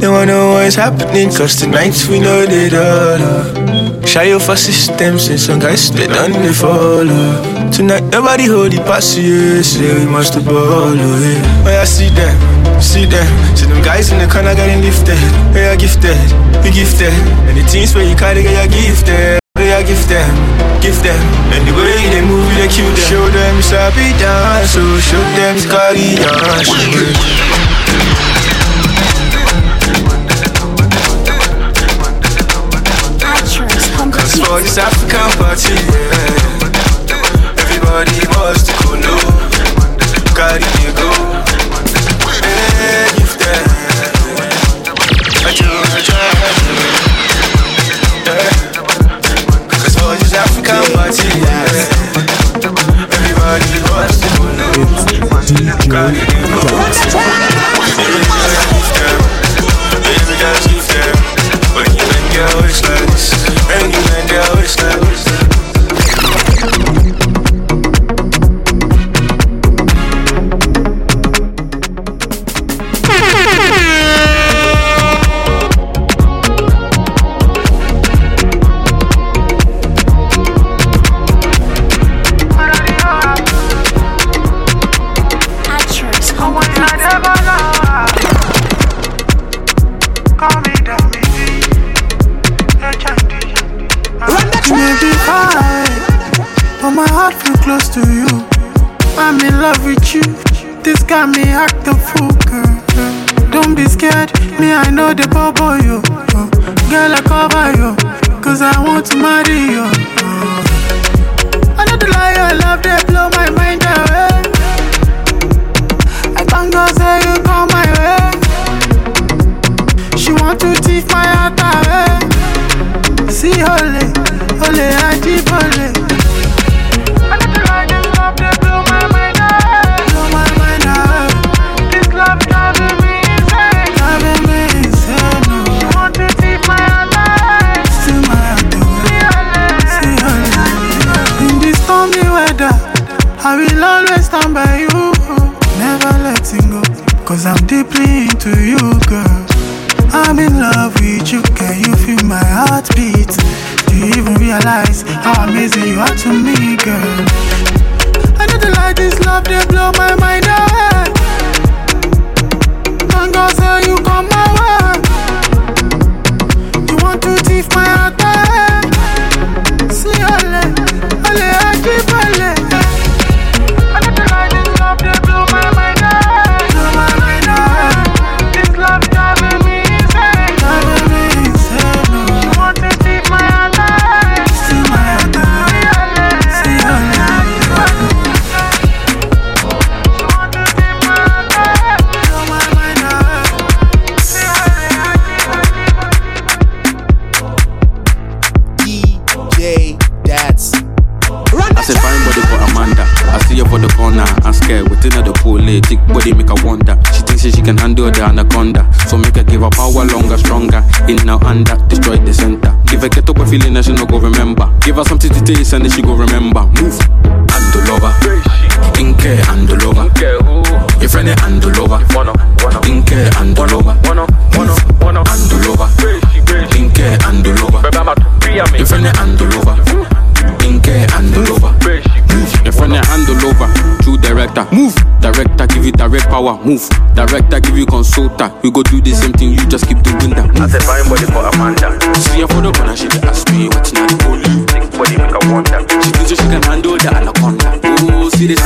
They wanna know what's happening, cause tonight we know they all. Oh. Shy of a system, since some guys they done they follow. Tonight nobody hold it past you, say we must. Oh, yeah. oh, I see them, see them. See them guys in the corner getting lifted. Hey, I gifted, you gifted. And the things where you carry, you gifted. Hey, I gift them, gift them. And the way they move, they cute. Show them beat dance, so show them carry dance. For this African party, yeah, everybody wants to go low. Carry me go. Hey, gift them. I a try. Yeah. Cause for this African party, yeah, everybody wants to go low. Carry me go. Want to marry you. I know the lie, I love they blow my mind away. I can't go say you come my way. She want to thief my heart away. See, ole, ajibole. I realize how amazing you are to me, girl? I know the light is love, they blow my mind do the anaconda. So make her give her power longer, stronger. In now under, destroy the center. Give her get up a feeling that she no go remember. Give her something to taste and then she go remember. power move. Director give you consulta. We go do the same thing, you just keep doing that. Move. As a fine body for Amanda. See her for the corner, she dey ask me what's not the holy. Sick body make her wonder. She thinks she can handle the anaconda. Oh, see the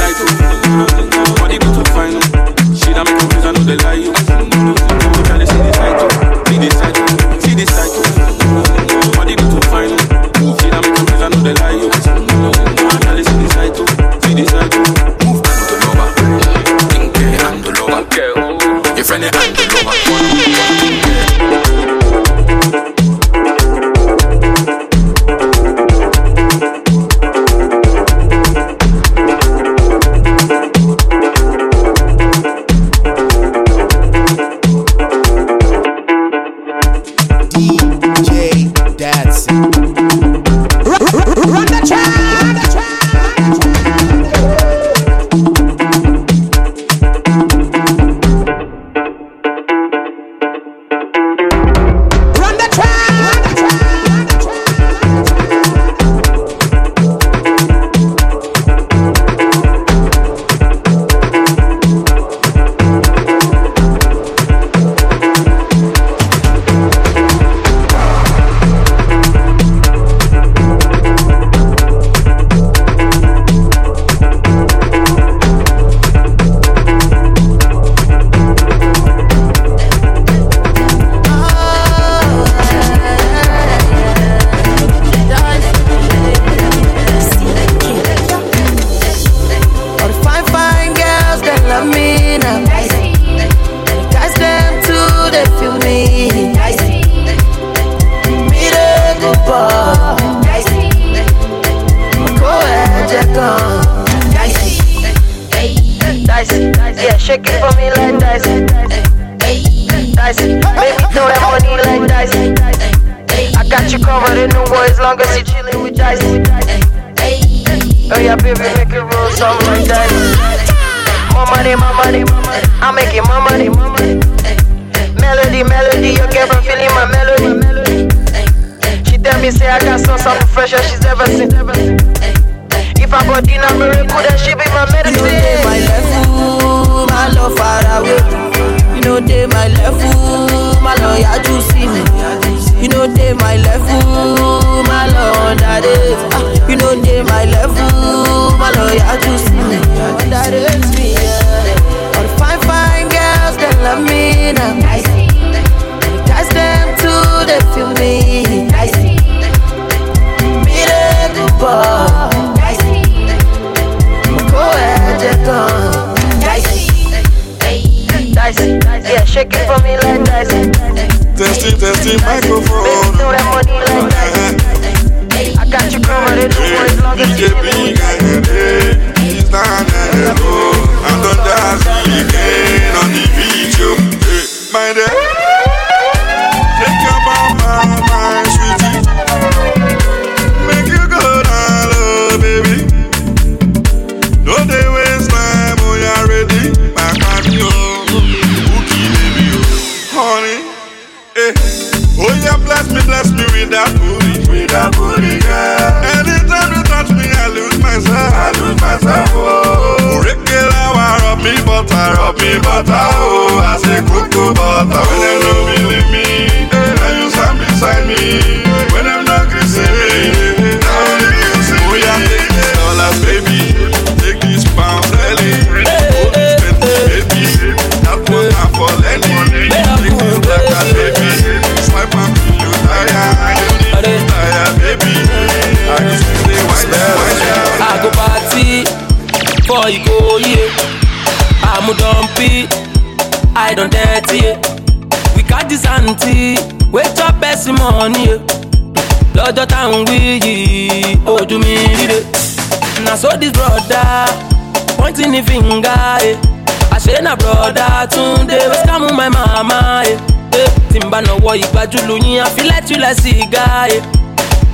tí n bá náwó ìgbàjúlù yín àfilẹ́tìlẹ̀ sìgá eh.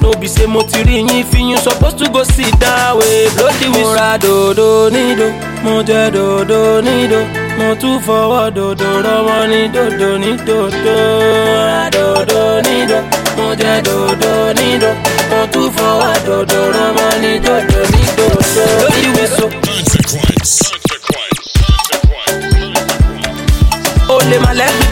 no be say mo ti rí yín fi yín suppose to go sit down wey bloody whistle. mo ra dòdò nídò mo jẹ dòdò nídò mo tún fọwọ́ dòdò rọmọ ní dòdò ní dòdò. mo ra dòdò nídò mo jẹ dòdò nídò mo tún fọwọ́ dòdò rọmọ ní dòdò ní dòdò. bloody whistle. o lè má lẹ́gbẹ̀ẹ́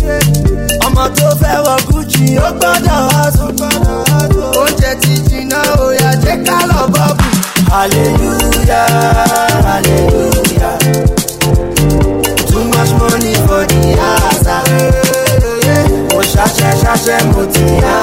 Ọmọ tó fẹ́ wọ Gucci, ó gbọ́dọ̀ hustle. Oúnjẹ ti jiná, òyà jẹ́ ká lọ bọ́ọ̀bù. Hallelujah, hallelujah. Too much money for the asa. Mo ṣaṣẹ́ ṣaṣẹ́ mo ti yàmà.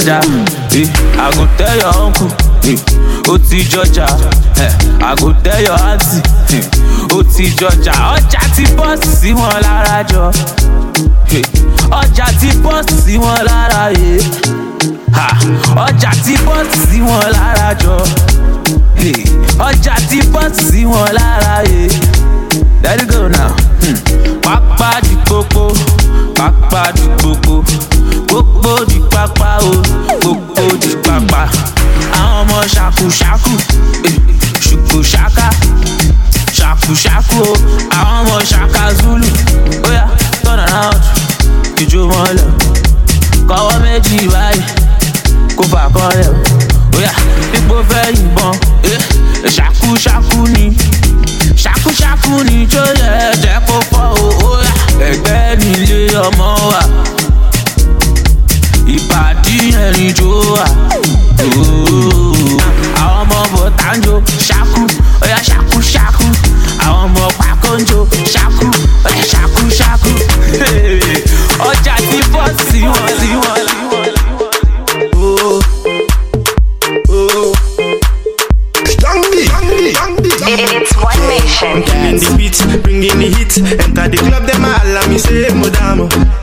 Jọjà eh, i go tell your uncle eh, ó ti jọjà. Eh, i go tell your aunty eh, ó ti jọjà. Ọjà ti bọ́ọ̀sì sí wọn lára jọ. Ọjà ti bọ́ọ̀sì sí wọn lára ha, ọjà ti bọ́ọ̀sì sí wọn lára jọ. Ọjà ti bọ́ọ̀sì sí wọn lára eh. let it go now. Hmm. pápá di pópó pápá di gbogbo. Gbogbo di pápá o gbogbo di pápá. Àwọn ọmọ ṣàkúṣàkú eh, ṣùkúṣàká ṣàkúṣàkú o àwọn ọmọ ṣàkà zulu. Oya turn around ìjó wọn lọ. Kọ́wọ́ méjì báyìí kó bà kan lẹ̀ oya pípò fẹ́ yìnbọn eh, ṣàkúṣàkú ni. Ṣàkúṣàkú ni tó yẹ. ọmọ wa ìbàdí ẹ̀rìn jò wà. àwọn ọmọ bọ̀tánjó ṣákú ọ̀yà ṣákú ṣákú àwọn ọmọ pàkóńjó ṣákú ọ̀yà ṣákú ṣákú. ọjà ti bọ́ sí wọn sí wọn. It's one nation. Dance beat, bringing the heat. Enter the club, them all me say, Modamo.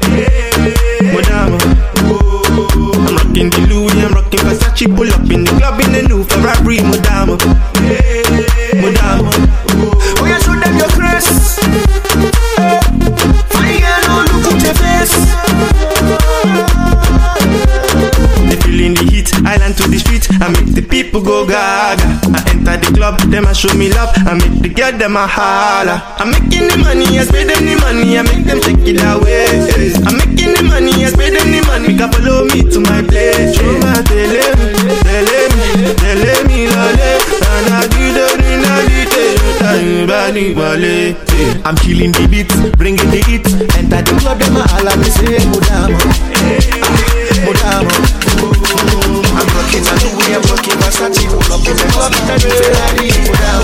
Them a show me love. I make the girl them a holla. I'm making the money, I spend them the money. I make them take it away. I'm making the money, I spend them the money. Can follow me to my place. Show my tele tele me, tele me lole. And. I'm killing the beat, bringing the heat. Enter the club, them a holla me say, Modamo, Modamo. Rocking a Louis, I'm rocking Versace. Pull up in the club, Ferrari, Modamo, Modamo.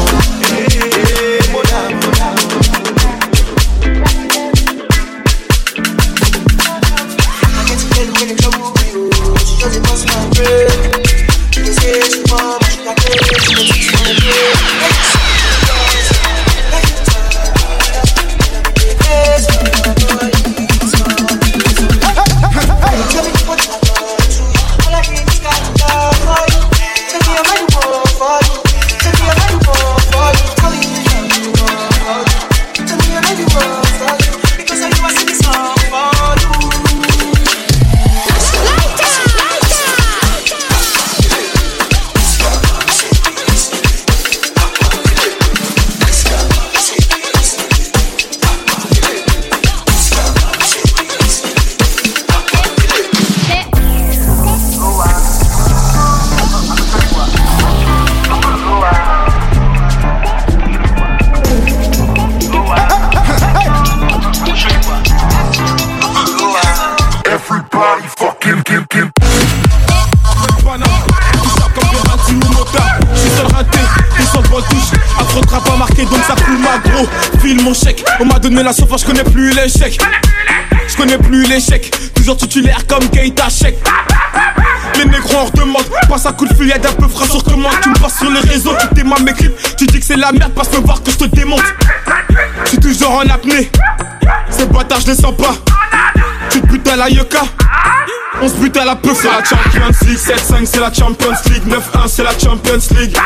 La c'est la Champions League 7-5 c'est la Champions League 9-1 c'est la Champions League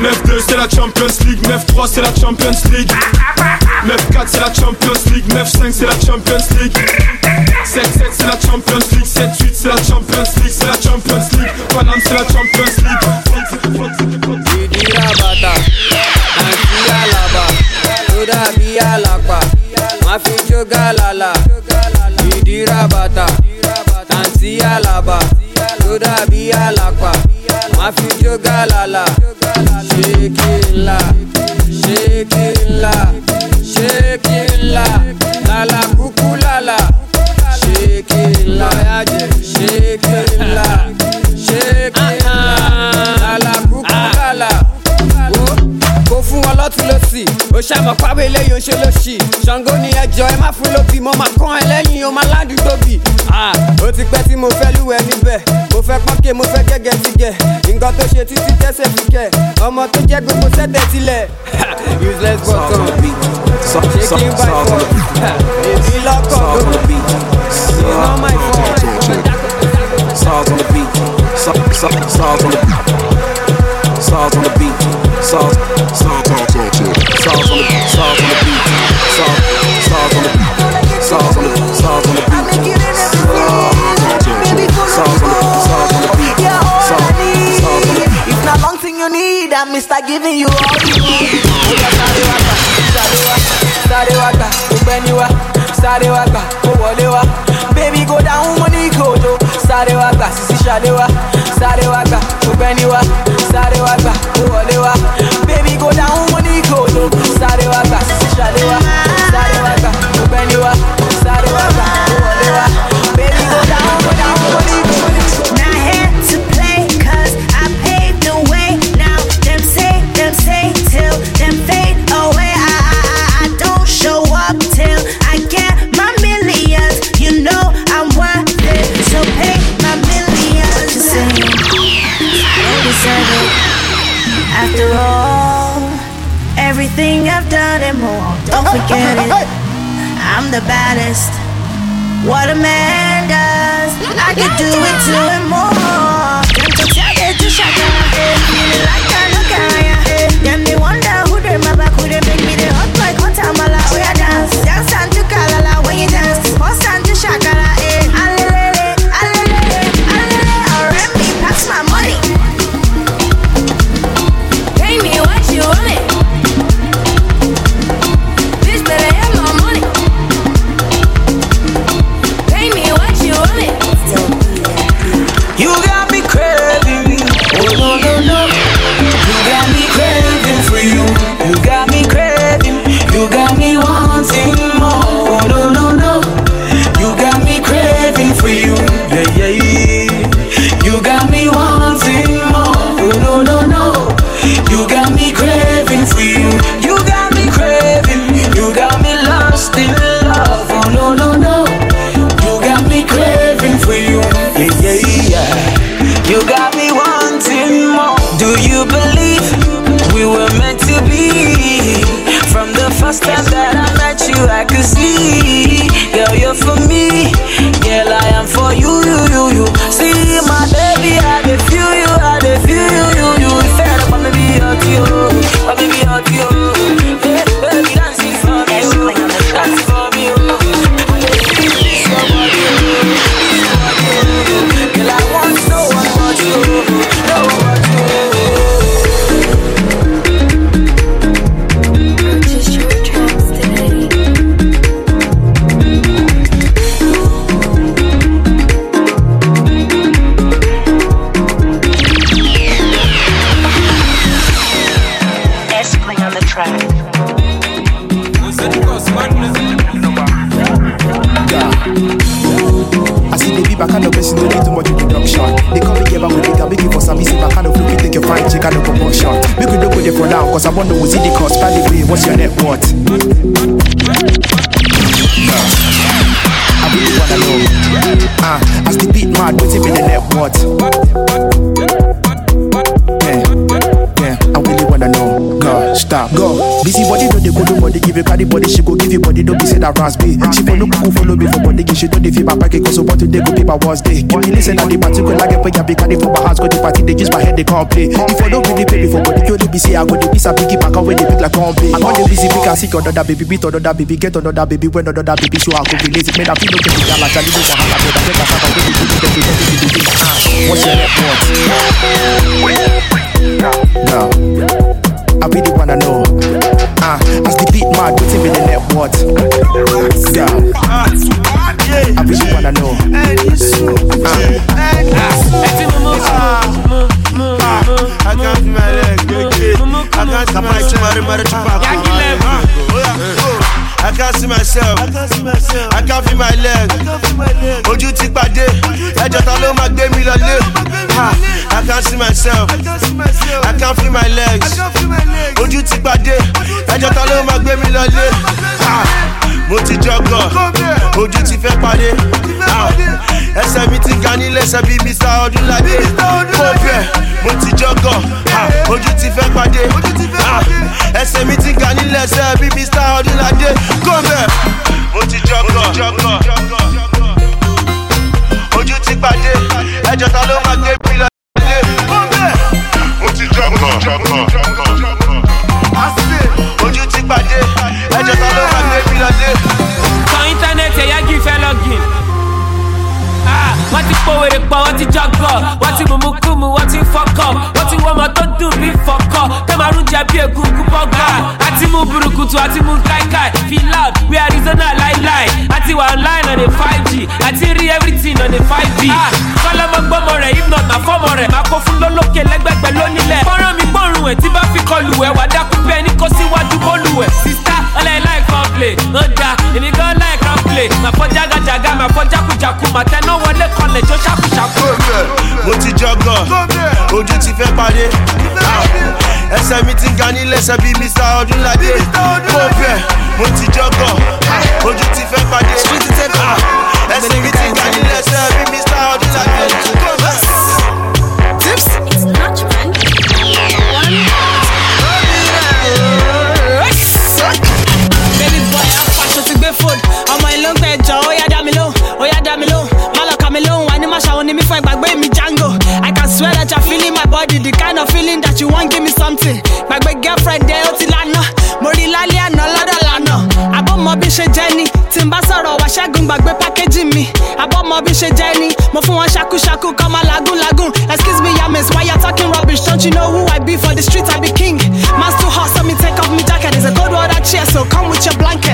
9-2 c'est la Champions League 9-3 c'est la Champions League 9-4 c'est la Champions League 9-5 c'est la Champions League 7-7 c'est la Champions League 7-8 c'est la Champions League C'est la Champions League Paname c'est la Champions League Didira bata, nanti alaba, toda nanti alaba, toda bi alapa, ma fi lala. Shake it la, it la, ṣàmọ̀ pábẹ́ eléyìí ó ṣe lọ́sì ṣàngó ni ẹjọ́ ẹ má fún lóbì mo máa kán ẹ lẹ́yìn o máa ládùú tóbi. Ah, ó ti pẹ́ tí mo fẹ́ lúwẹ̀ níbẹ̀ mo fẹ́ pọ́nkẹ́ mo fẹ́ gẹ́gẹ́ ti gẹ̀ nǹkan tó ṣe títí tẹ́sẹ̀ fi kẹ̀ ọmọ tó jẹ́ gbogbo sẹ́tẹ̀ tilẹ̀. useless button shaking by force èmi lọ́kọ̀ ló it's not my. Saws on the beat. Saw, saw, saws on the beat. Saws on the beat. Saws, saws, saws, saws on the beat. Saws on the beat. Saws on the beat. Saws on the, saws on the beat. Saws on the, saws on the beat. Saws on the beat. If not long thing you need, I'm Mr. Giving you all you need. sáré wá gbà ó gbẹ́ni wá sáré wá gbà ó wọlé wá baby go down mo ní kòjó sáré wá gbà sísí ṣadé wá sáré ó gbẹ́ni wá sáré wá gbà wá baby go down mo ní kòjó sáré wá gbà wá deserve it. After all, everything I've done and more, don't forget it. I'm the baddest. What a man does, I could do it to him more. I want to see the cost. By the way, what's your net worth? I really wanna know. Ah, as the beat mad, what's it in the net worth? Go, stop, go. Busy body, don't they go nobody give you carry body, she go give you body, don't be say that be. She follow kuku, follow me for body, she don't dey feel my pocket, cause what today go people was day. Give me listen at the particular get where you be carry for my house, go the party, they use my head, they can't play. If I don't really pay for body, you only be say I go the piece, I pick it back away, they pick like can't play. I got the busy, pick and seek another baby, beat another baby, get another baby, when another baby, show I go be lazy, man, I feel the gala, Charlie, this a hand, I get a get a get a get a get a a a What's your net worth? No. I really wanna know. Ah, as the beat mad, what's in the net worth? Yeah. I really wanna know. I can't feel my leg. I can't see myself. I can't see myself. I can't feel my leg. Ojú ti pàdé. Ẹjọ́ ta ló máa gbé mi lọlé? I can't see myself. I can't feel my legs. Ojú ti pàdé. Ẹjọ́ ta ló máa gbé mi lọlé? Mo ti jọgọ̀. Ojú ti fẹ́ pàdé. Ha, Ẹsẹ̀ mi ti ga nílé ẹsẹ̀ bíi Mr. Ọdúnládé. Mo bẹ̀, mo ti jọgọ̀. Ha, Ojú ti fẹ́ pàdé. Ha, Ẹsẹ̀ mi ti ga nílé ẹsẹ̀ bíi Mr. Ọdúnládé. Kó bẹ̀, mo ti jọgọ̀. Ojú ti pàdé. Ẹjọ́ ta ló máa gbé mi lọlé? Kó bẹ̀, mo ti jọgọ̀. Ah, po wèrè pọ̀ wọ́n ti jọgọ̀ wọ́n ti mùmú kùmù wọ́n ti fọkọ̀ wọ́n ti wọ́n ọmọ tó dùn bí fọkọ̀ kẹ́màrún jẹ bí egungun bọ́gà àti mú burúkutu àti mú káíkáí feel loud we arizona láíláí àti wà online on a five g. Àti rí everything on a five. Ah, kọ́lọ́mọ gbọ́mọ rẹ̀ if not na fọ́mọ rẹ̀ máa kó fún lólókè lẹ́gbẹ̀gbẹ̀ lónílẹ̀ fọ́nrán mi gbọ́rùn ẹ̀ tí bá fi kọlù ẹ̀ wà dákú bẹ́ẹ̀ ní kó síwájú bọ́ọ̀lù ẹ̀ sista ọlẹ́ láì kan play ó da èmi gan láì kan play màá fọ́ jágàjàgà màá fọ́ jákujàku màá tẹná wọlé kọlẹ̀ jó ṣàkúṣàkú. mo ti jọgọ ojú ti fẹ́ parí Ah, ẹsẹ̀ mi ti ga nílẹ̀ ẹsẹ̀ bíi mr. Ọdúnládé mo bẹ̀ mo ti jọgọ ojú ti fẹ́ parí Ah, ẹsẹ̀ mi ti ga nílẹ̀ ẹsẹ̀ bíi mr. Ọdúnládé mo bẹ̀. Something. Gbàgbé girlfriend ẹ ó ti lánà. Mo rí lálẹ́ àná lọ́dọ̀ lánà. Àbọ̀ mọ bí ṣe jẹ́ ni. Tí n bá sọ̀rọ̀ wá ṣẹ́gun gbàgbé pákéjì. Àbọ̀ mọ bí ṣe jẹ́ ni. Mo fún wọn ṣakúṣakú kọ́ máa lagún lagún. Excuse me, ya miss, why you talking rubbish? Don't you know who I be for the street? I be king. Man's too hot, so me take off me jacket. It's a cold water chair, so come with your blanket.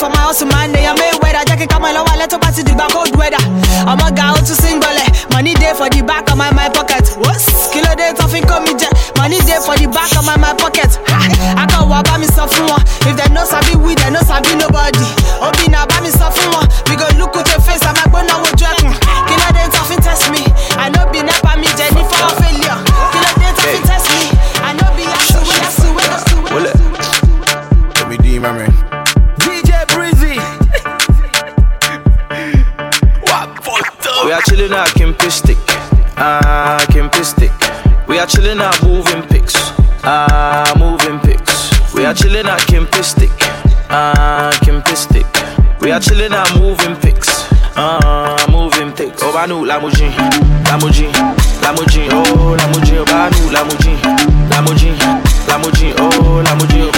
For my hustle, man. They are made weather. Kí ká mọ̀ lọ́wọ́ alẹ́ tó bá ti dìgbà cold weather. Ọmọ ga ó tún sing bọ̀lẹ̀. Eh. Money dey for the back of my my pocket. Ló dé tó fi ń kó? Money dey for the back of my my pocket. Bá mi sọ fún wọn. If dem no sabi we, dem no sabi nobody. Obi na bá mi are chilling at Kimpistic. Ah, Kimpistic. We are chilling at moving pics. Ah, moving pics. We are chilling at Kimpistic. Ah, Kimpistic. We are chilling at moving pics. Ah, moving pics. Oh, Banu, Lamujin. Lamujin. Lamujin. Oh, Lamujin. Oh, Banu, Lamujin. Lamujin. Lamujin. Oh, Lamujin.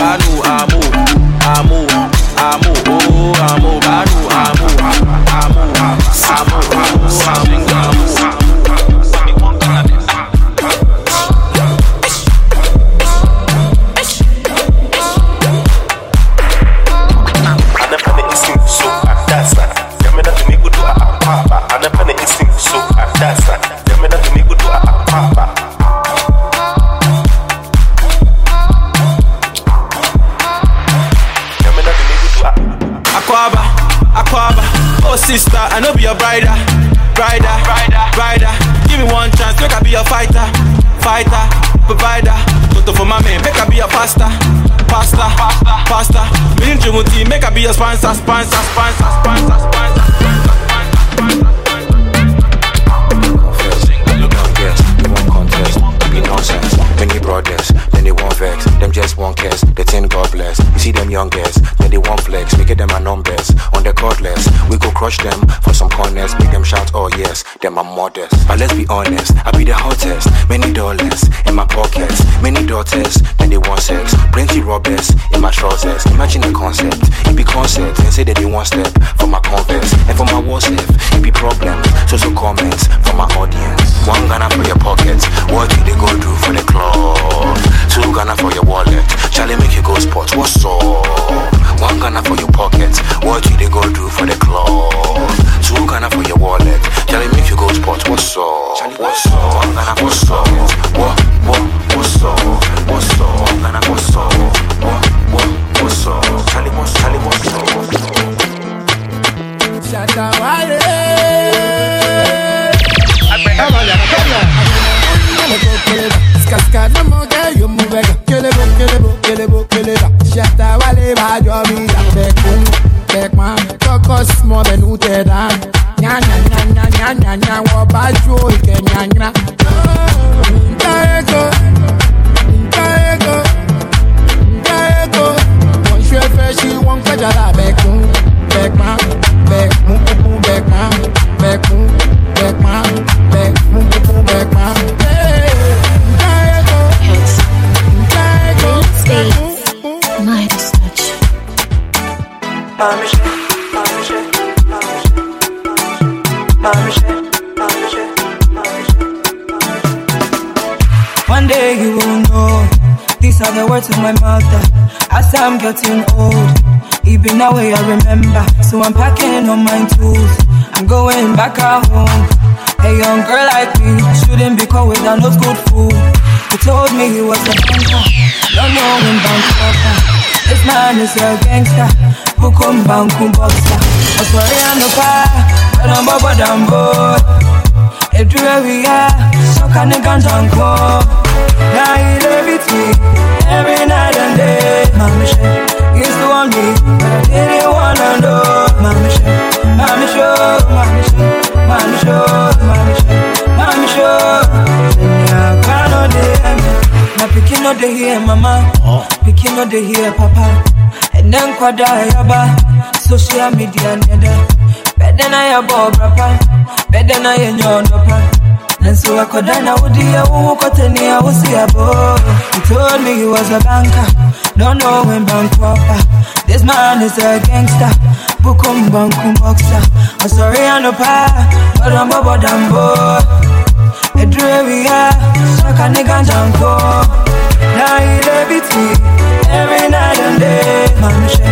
As I'm getting old, even I remember. So I'm packing on my tools. I'm going back at home. A young girl like me shouldn't be caught without no good food. He told me he was a banker, don't know him banker. This man is a gangster, Bukum Bankum boxer. I swear I'm no fire, but I'm but I'm bored. Everywhere we are, so can the guns on call. Now he live with me day, my Michelle is the only lady one I know, my Michelle, my Michelle, my Michelle, my my Michelle, my Michelle. Yeah, I know the mama. Oh. Picking up the here, papa. And then kwada yaba. Social media neda. Better na ya bob rapa. Na ya nyon. Nanso akoda na udi ya uwu kote ni ya usi ya bo. He told me he was a banker, don't know when bank robber. This man is a gangster, bukum bankum boxer. I'm sorry I no pa, but I'm a bodambo. Edre we are, shaka nigga janko. Now he dey beat me every night and day. Mama shit,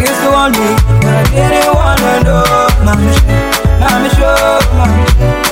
used to want me, but I didn't wanna know. Mama shit, mama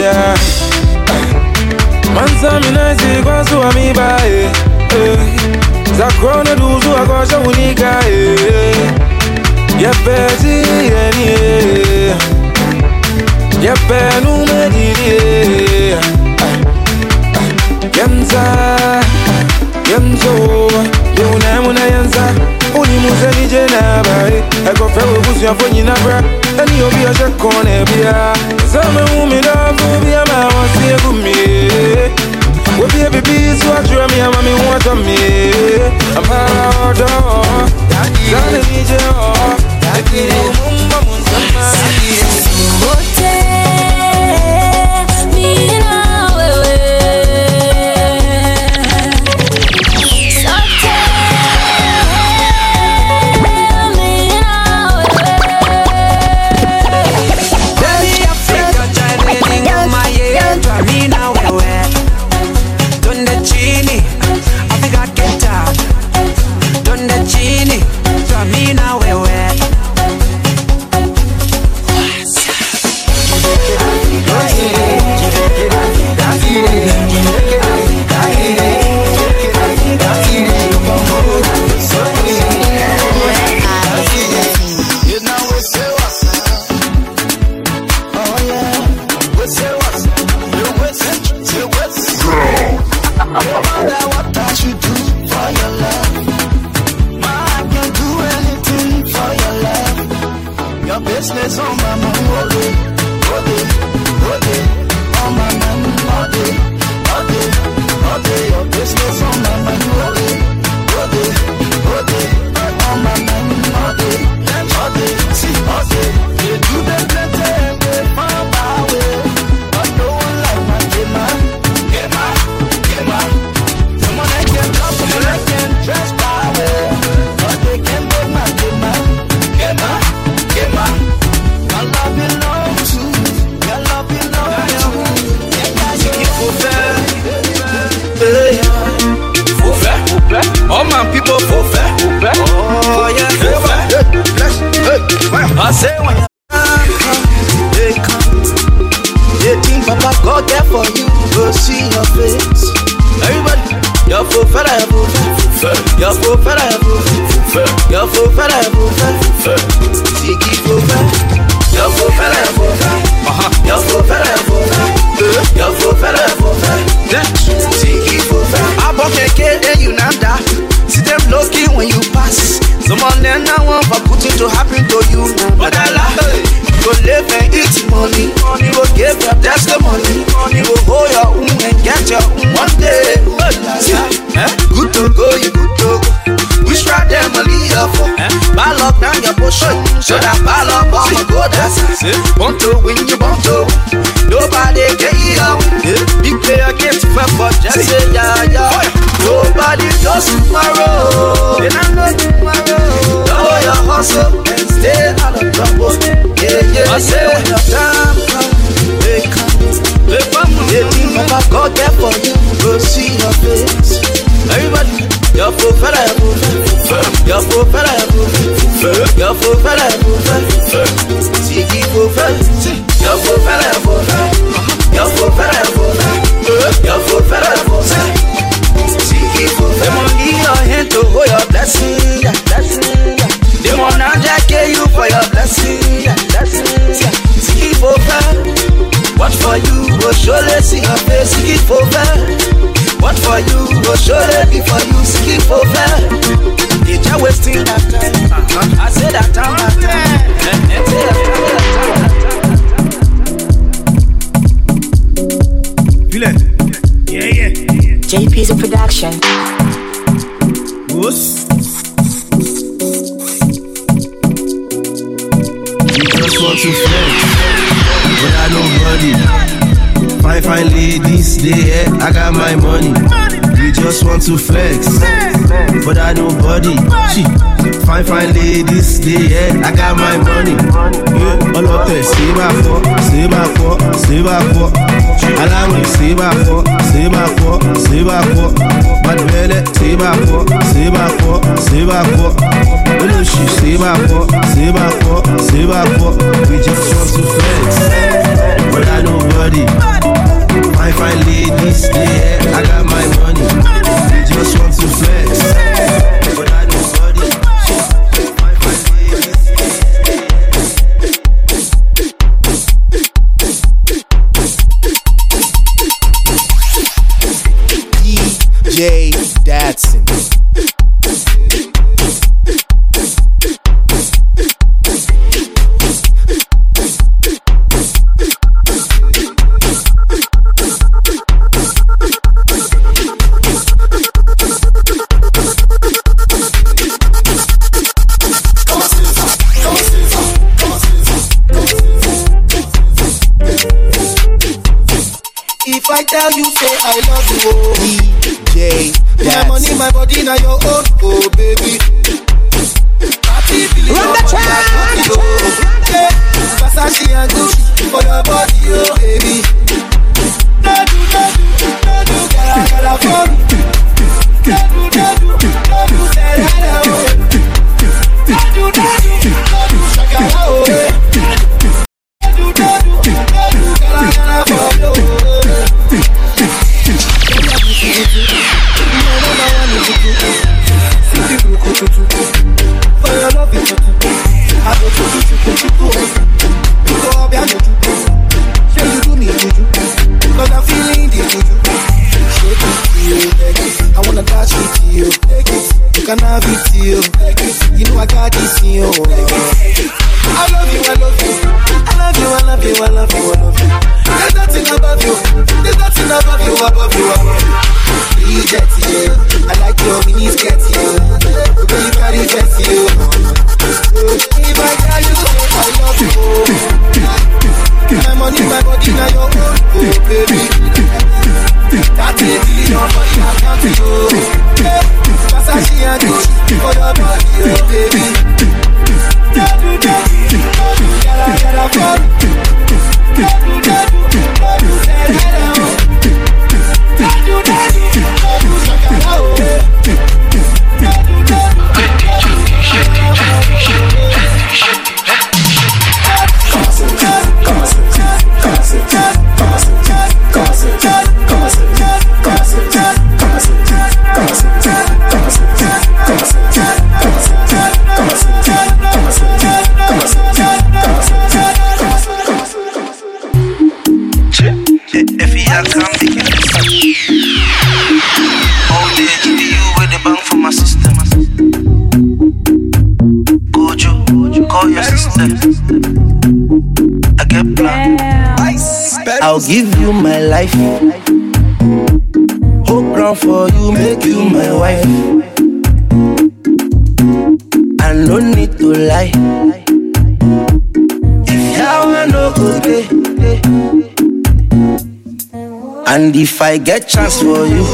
yeah mansa minaisi kwasuwa mibae eh. zakhona duzuwa kosha unikae eh. yepeti yenie eh. yepenumedilie yemza yemzo yeunemuna yenza Uni muze nije na bari Eko fewe kusu ya fonyi na bra Eni obi ya shakone bia Zame umi na fubi ya mawa siye kumi Wobi ya bibi suwa jura mi. Ama mi wata mi Ampara odo Zane nije o Ekiri umumba munsama Wote go that's Want to win, you want to win. Nobody can hear you. Big player get fed for just say yeah, yeah. Nobody does tomorrow. Then I know tomorrow. Know your hustle and stay out of trouble. Yeah, yeah, I say. When your time comes, they come. They come. They think Papa God there for you. Go see your face. Everybody, your fella, your fella, your Your faux fella, faux faux fella, faux faire Your faux fella, your faux Your faux fella, your faux Your faux fella, your faux faire Them on need your hand your blessing. Them on now jack you your blessing blessing yeah. Si qui faut faire Watch for you, go surely see your face, see it for What for you, go surely be for you, see it for They just wasting that time. I say that time, that time. Say that time, Yeah, yeah. JP's a production. Whoops. just want to flex, Fine ladies, they I got my money. We just want to flex, but I nobody. She, fine, fine ladies, they I got my money. Yeah, all of them, say my for, say my for, say my for. Allow me, say my for, say my for, say my for. Bad belly, say my for, say my for, say my for. Olóṣù, say my for, say my for, say my for. We just want to flex, but I nobody. Fine, fine ladies, yeah, I got my money. Just want to flex, tell you, say I love you, oh. DJ My money, my body, now your own, life. Hope ground for you, make you my wife. I no need to lie. If yawa no go dey, and if I get chance for you,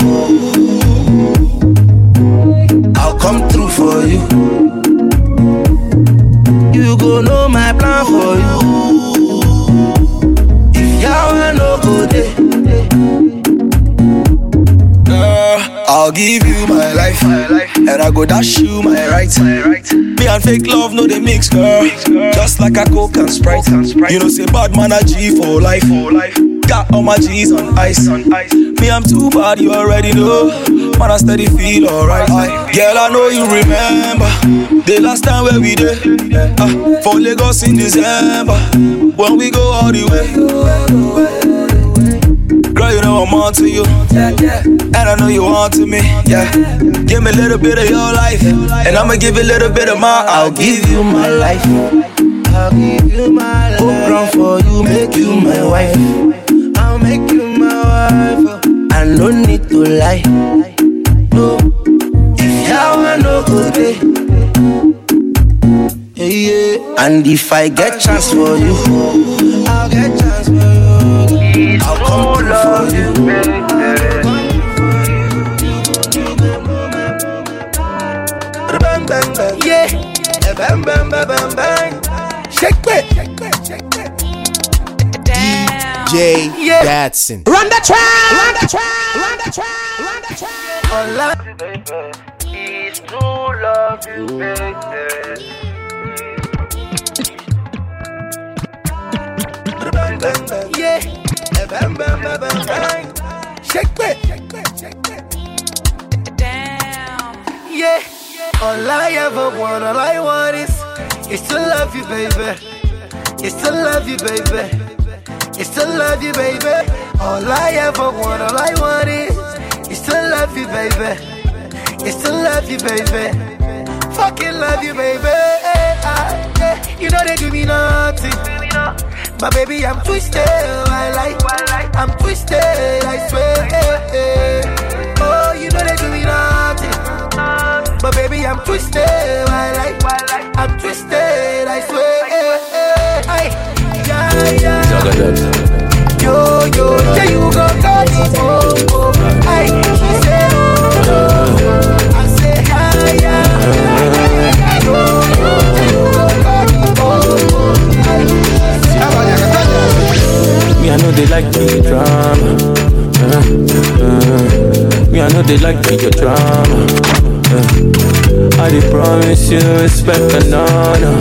go dash you my right. Me and fake love, no they mix, girl. Just like a coke and sprite. You know, say bad man a G for life. For life. Got all my G's on ice. Me, I'm too bad, you already know. Man, I steady feel alright. Girl, I know you remember the last time where we did. Uh, for Lagos in December, when we go all the way. Know I'm on to you. And I know you want to me. Yeah. Give me a little bit of your life. And I'ma give you a little bit of mine. I'll give you my life. I'll give you my life. Go run for you, make you my wife. I'll make you my wife. Oh. I no need to lie. No. If you want no go day. Eh. Yeah, yeah. And if I get chance for you, I'll get chance Bang, bang, bang, bang, bang. Shake it. J. Yeah. Datsun. Run the track. Run the track. Run the track. Run the track. All love you, baby. Is to love you, baby. Yeah. Bang, bang, bang, bang, bang. Shake it. Shake it. Shake it. Damn. Yeah. All I ever want, all I want is, is to love you, baby. Is to love you, baby. Is to love you, baby. All I ever want, all I want is, is to love you, baby. Is to love you, baby. Fucking love you, baby. Ah, yeah. You know they do me nothing. But baby, I'm twisted. I like, I'm twisted. I swear. Oh, you know they do me nothing. But baby, I'm twisted. I like, I'm twisted. I swear. Ay, yeah, yeah. Yo, yo, yeah, you gon' got it. Oh, oh. Ay, she said, oh, oh. I say, yeah, yeah. Yo, yo, you gon' got. Oh, oh. Me, I know they like me drama. Uh, uh, me, I know they like your drama. Uh, I did promise you respect and honor.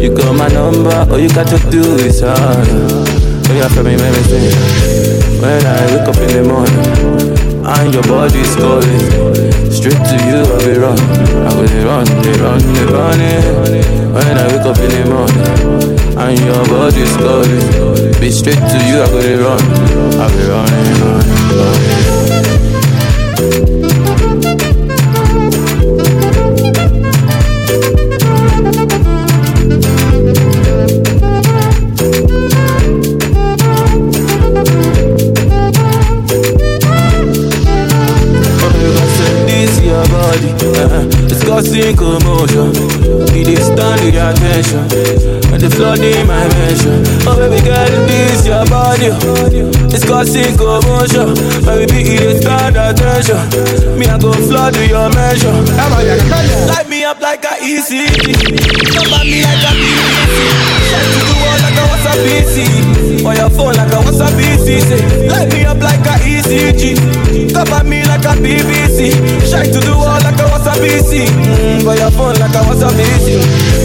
You got my number, all you got to do is honor. Oh yeah, for me, baby, sing. When I wake up in the morning, and your body's calling. Straight to you, I'll be run. I will be run, they run, they running. When I wake up in the morning, and your body's calling. Be straight to you, I will be run. I'll be running, running, running. Causing commotion. Baby, it is stand attention. Me I go flood your mention. Light me up like a ECG, cover me like a BBC. Shine to the wall like a WhatsApp PC, on your phone like a WhatsApp PC. Light me up like a ECG, cover me like a BBC. Shine to the wall like a WhatsApp PC, mm, on your phone like a WhatsApp PC.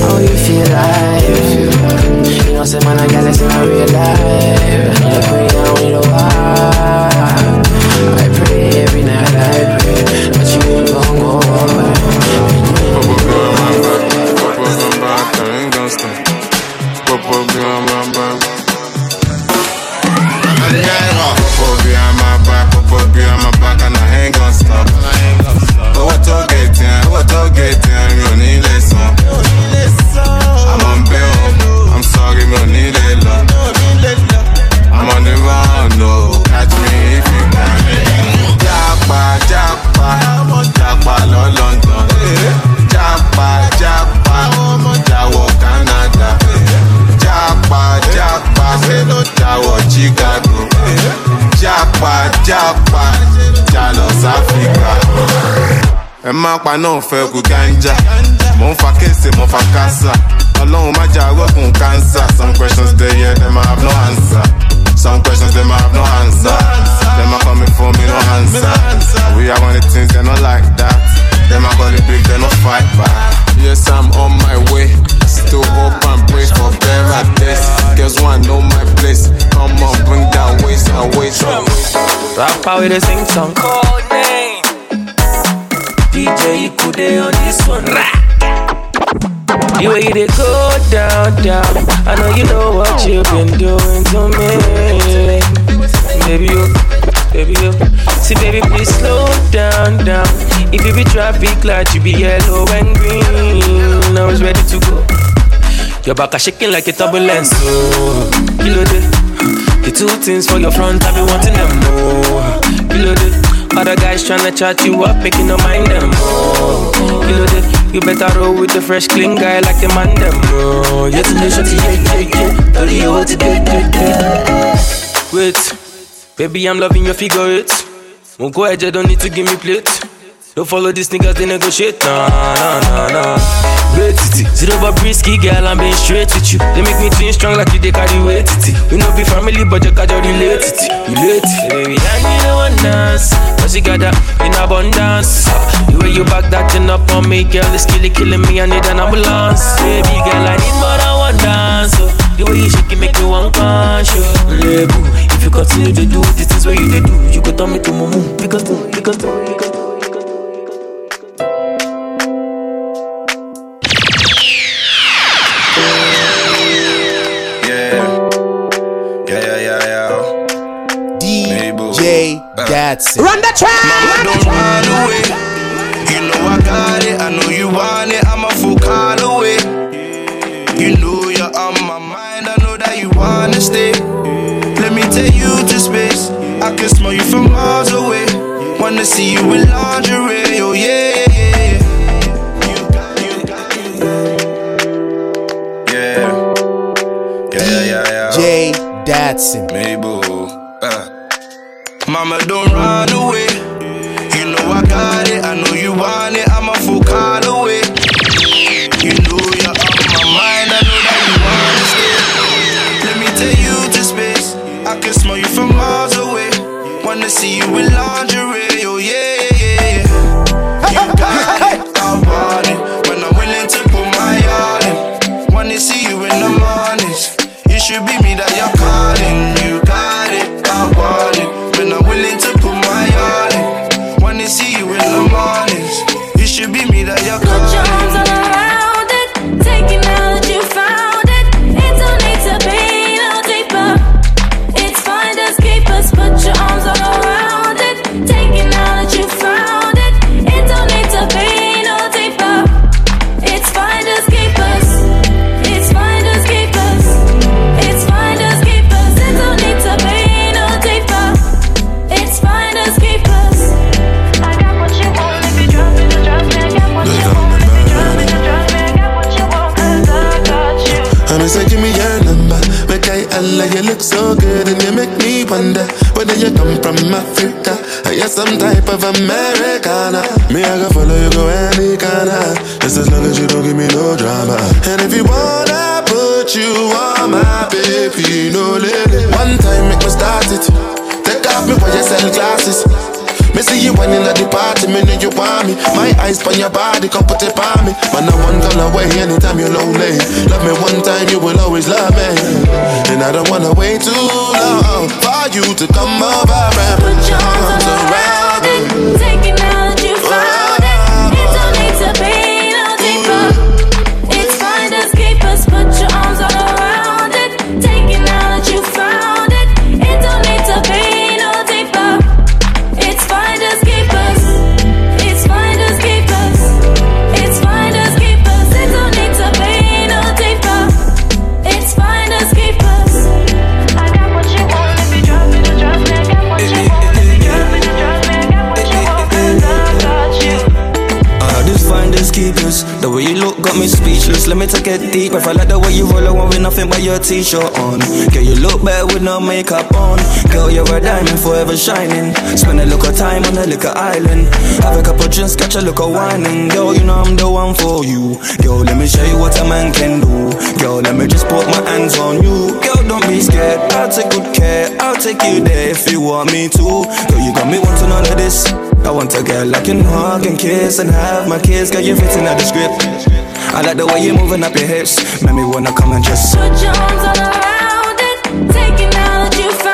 Ẹ má pa náà fẹ́ kú gánjà. Mo ń fa kéèsì, mo fa kásà. Ọlọ́run má jà rọ́gùn kánsà. Some questions dey here, dem I have no answer. Some questions dem I have no answer. Dem a coming for me, no answer. We I want the things they not like that. Them I got the big, they not fight back. Yes, I'm on my way. Still hope and pray for better days. Girls want know my place. Come on, bring that waist and waist and waist. Rap out with a sing song. They go down, down. I know you know what you've been doing to me. Baby, you, baby, you. See, baby, please slow down, down. If you be traffic light, you be yellow and green. I was ready to go. Your back are shaking like a turbulence. Oh, kilo day. The two things for your front, I be wanting them oh. more. Kilo day. Other guys tryna chat you up, making no mind them. Oh, kilo day. You better roll with the fresh, clean guy like the man them. Oh, yeah, to the. Tell you what do. Wait, baby, I'm loving your figure eight. Won't go ahead, you don't need to give me plate. Don't follow these niggas, they negotiate. Nah, nah, nah, nah. Wait, it. Zero but brisky, girl, I'm being straight with you. They make me twin strong like you, they carry weight. It. We no be family, but you can't relate it. Relate. Baby, I need no one dance. Cause you got that in abundance. The way you back that thing up on me, girl, it's killing, killing me. I need an ambulance. Baby, girl, I need more than one dance. So, the way you shake it, make me one conscious. Oh. Lebu, if you continue to do this is what you do. You go tell me to mumu. Because, because, because. Datsun. Run the track. Mama, don't run away. You know I got it. I know you want it. I'm a full call away. You know you're on my mind. I know that you wanna stay. Let me take you to space. I can smell you from miles away. Wanna see you in lingerie. Oh yeah, yeah, yeah. Yeah. Yeah, yeah, yeah. DJ Datsun. Your t-shirt on. Girl, you look better with no makeup on. Girl, you're a diamond, forever shining. Spend a little time on a little island. Have a couple drinks, catch a look of whining. Girl, you know I'm the one for you. Girl, let me show you what a man can do. Girl, let me just put my hands on you. Girl, don't be scared. I'll take good care. I'll take you there if you want me to. Girl, you got me wanting all of this. I want a girl I can hug and kiss and have my kids. Girl, you're fitting out the script. I like the way you're moving up your hips. Make me wanna come and just Put your arms all around it. It now that you found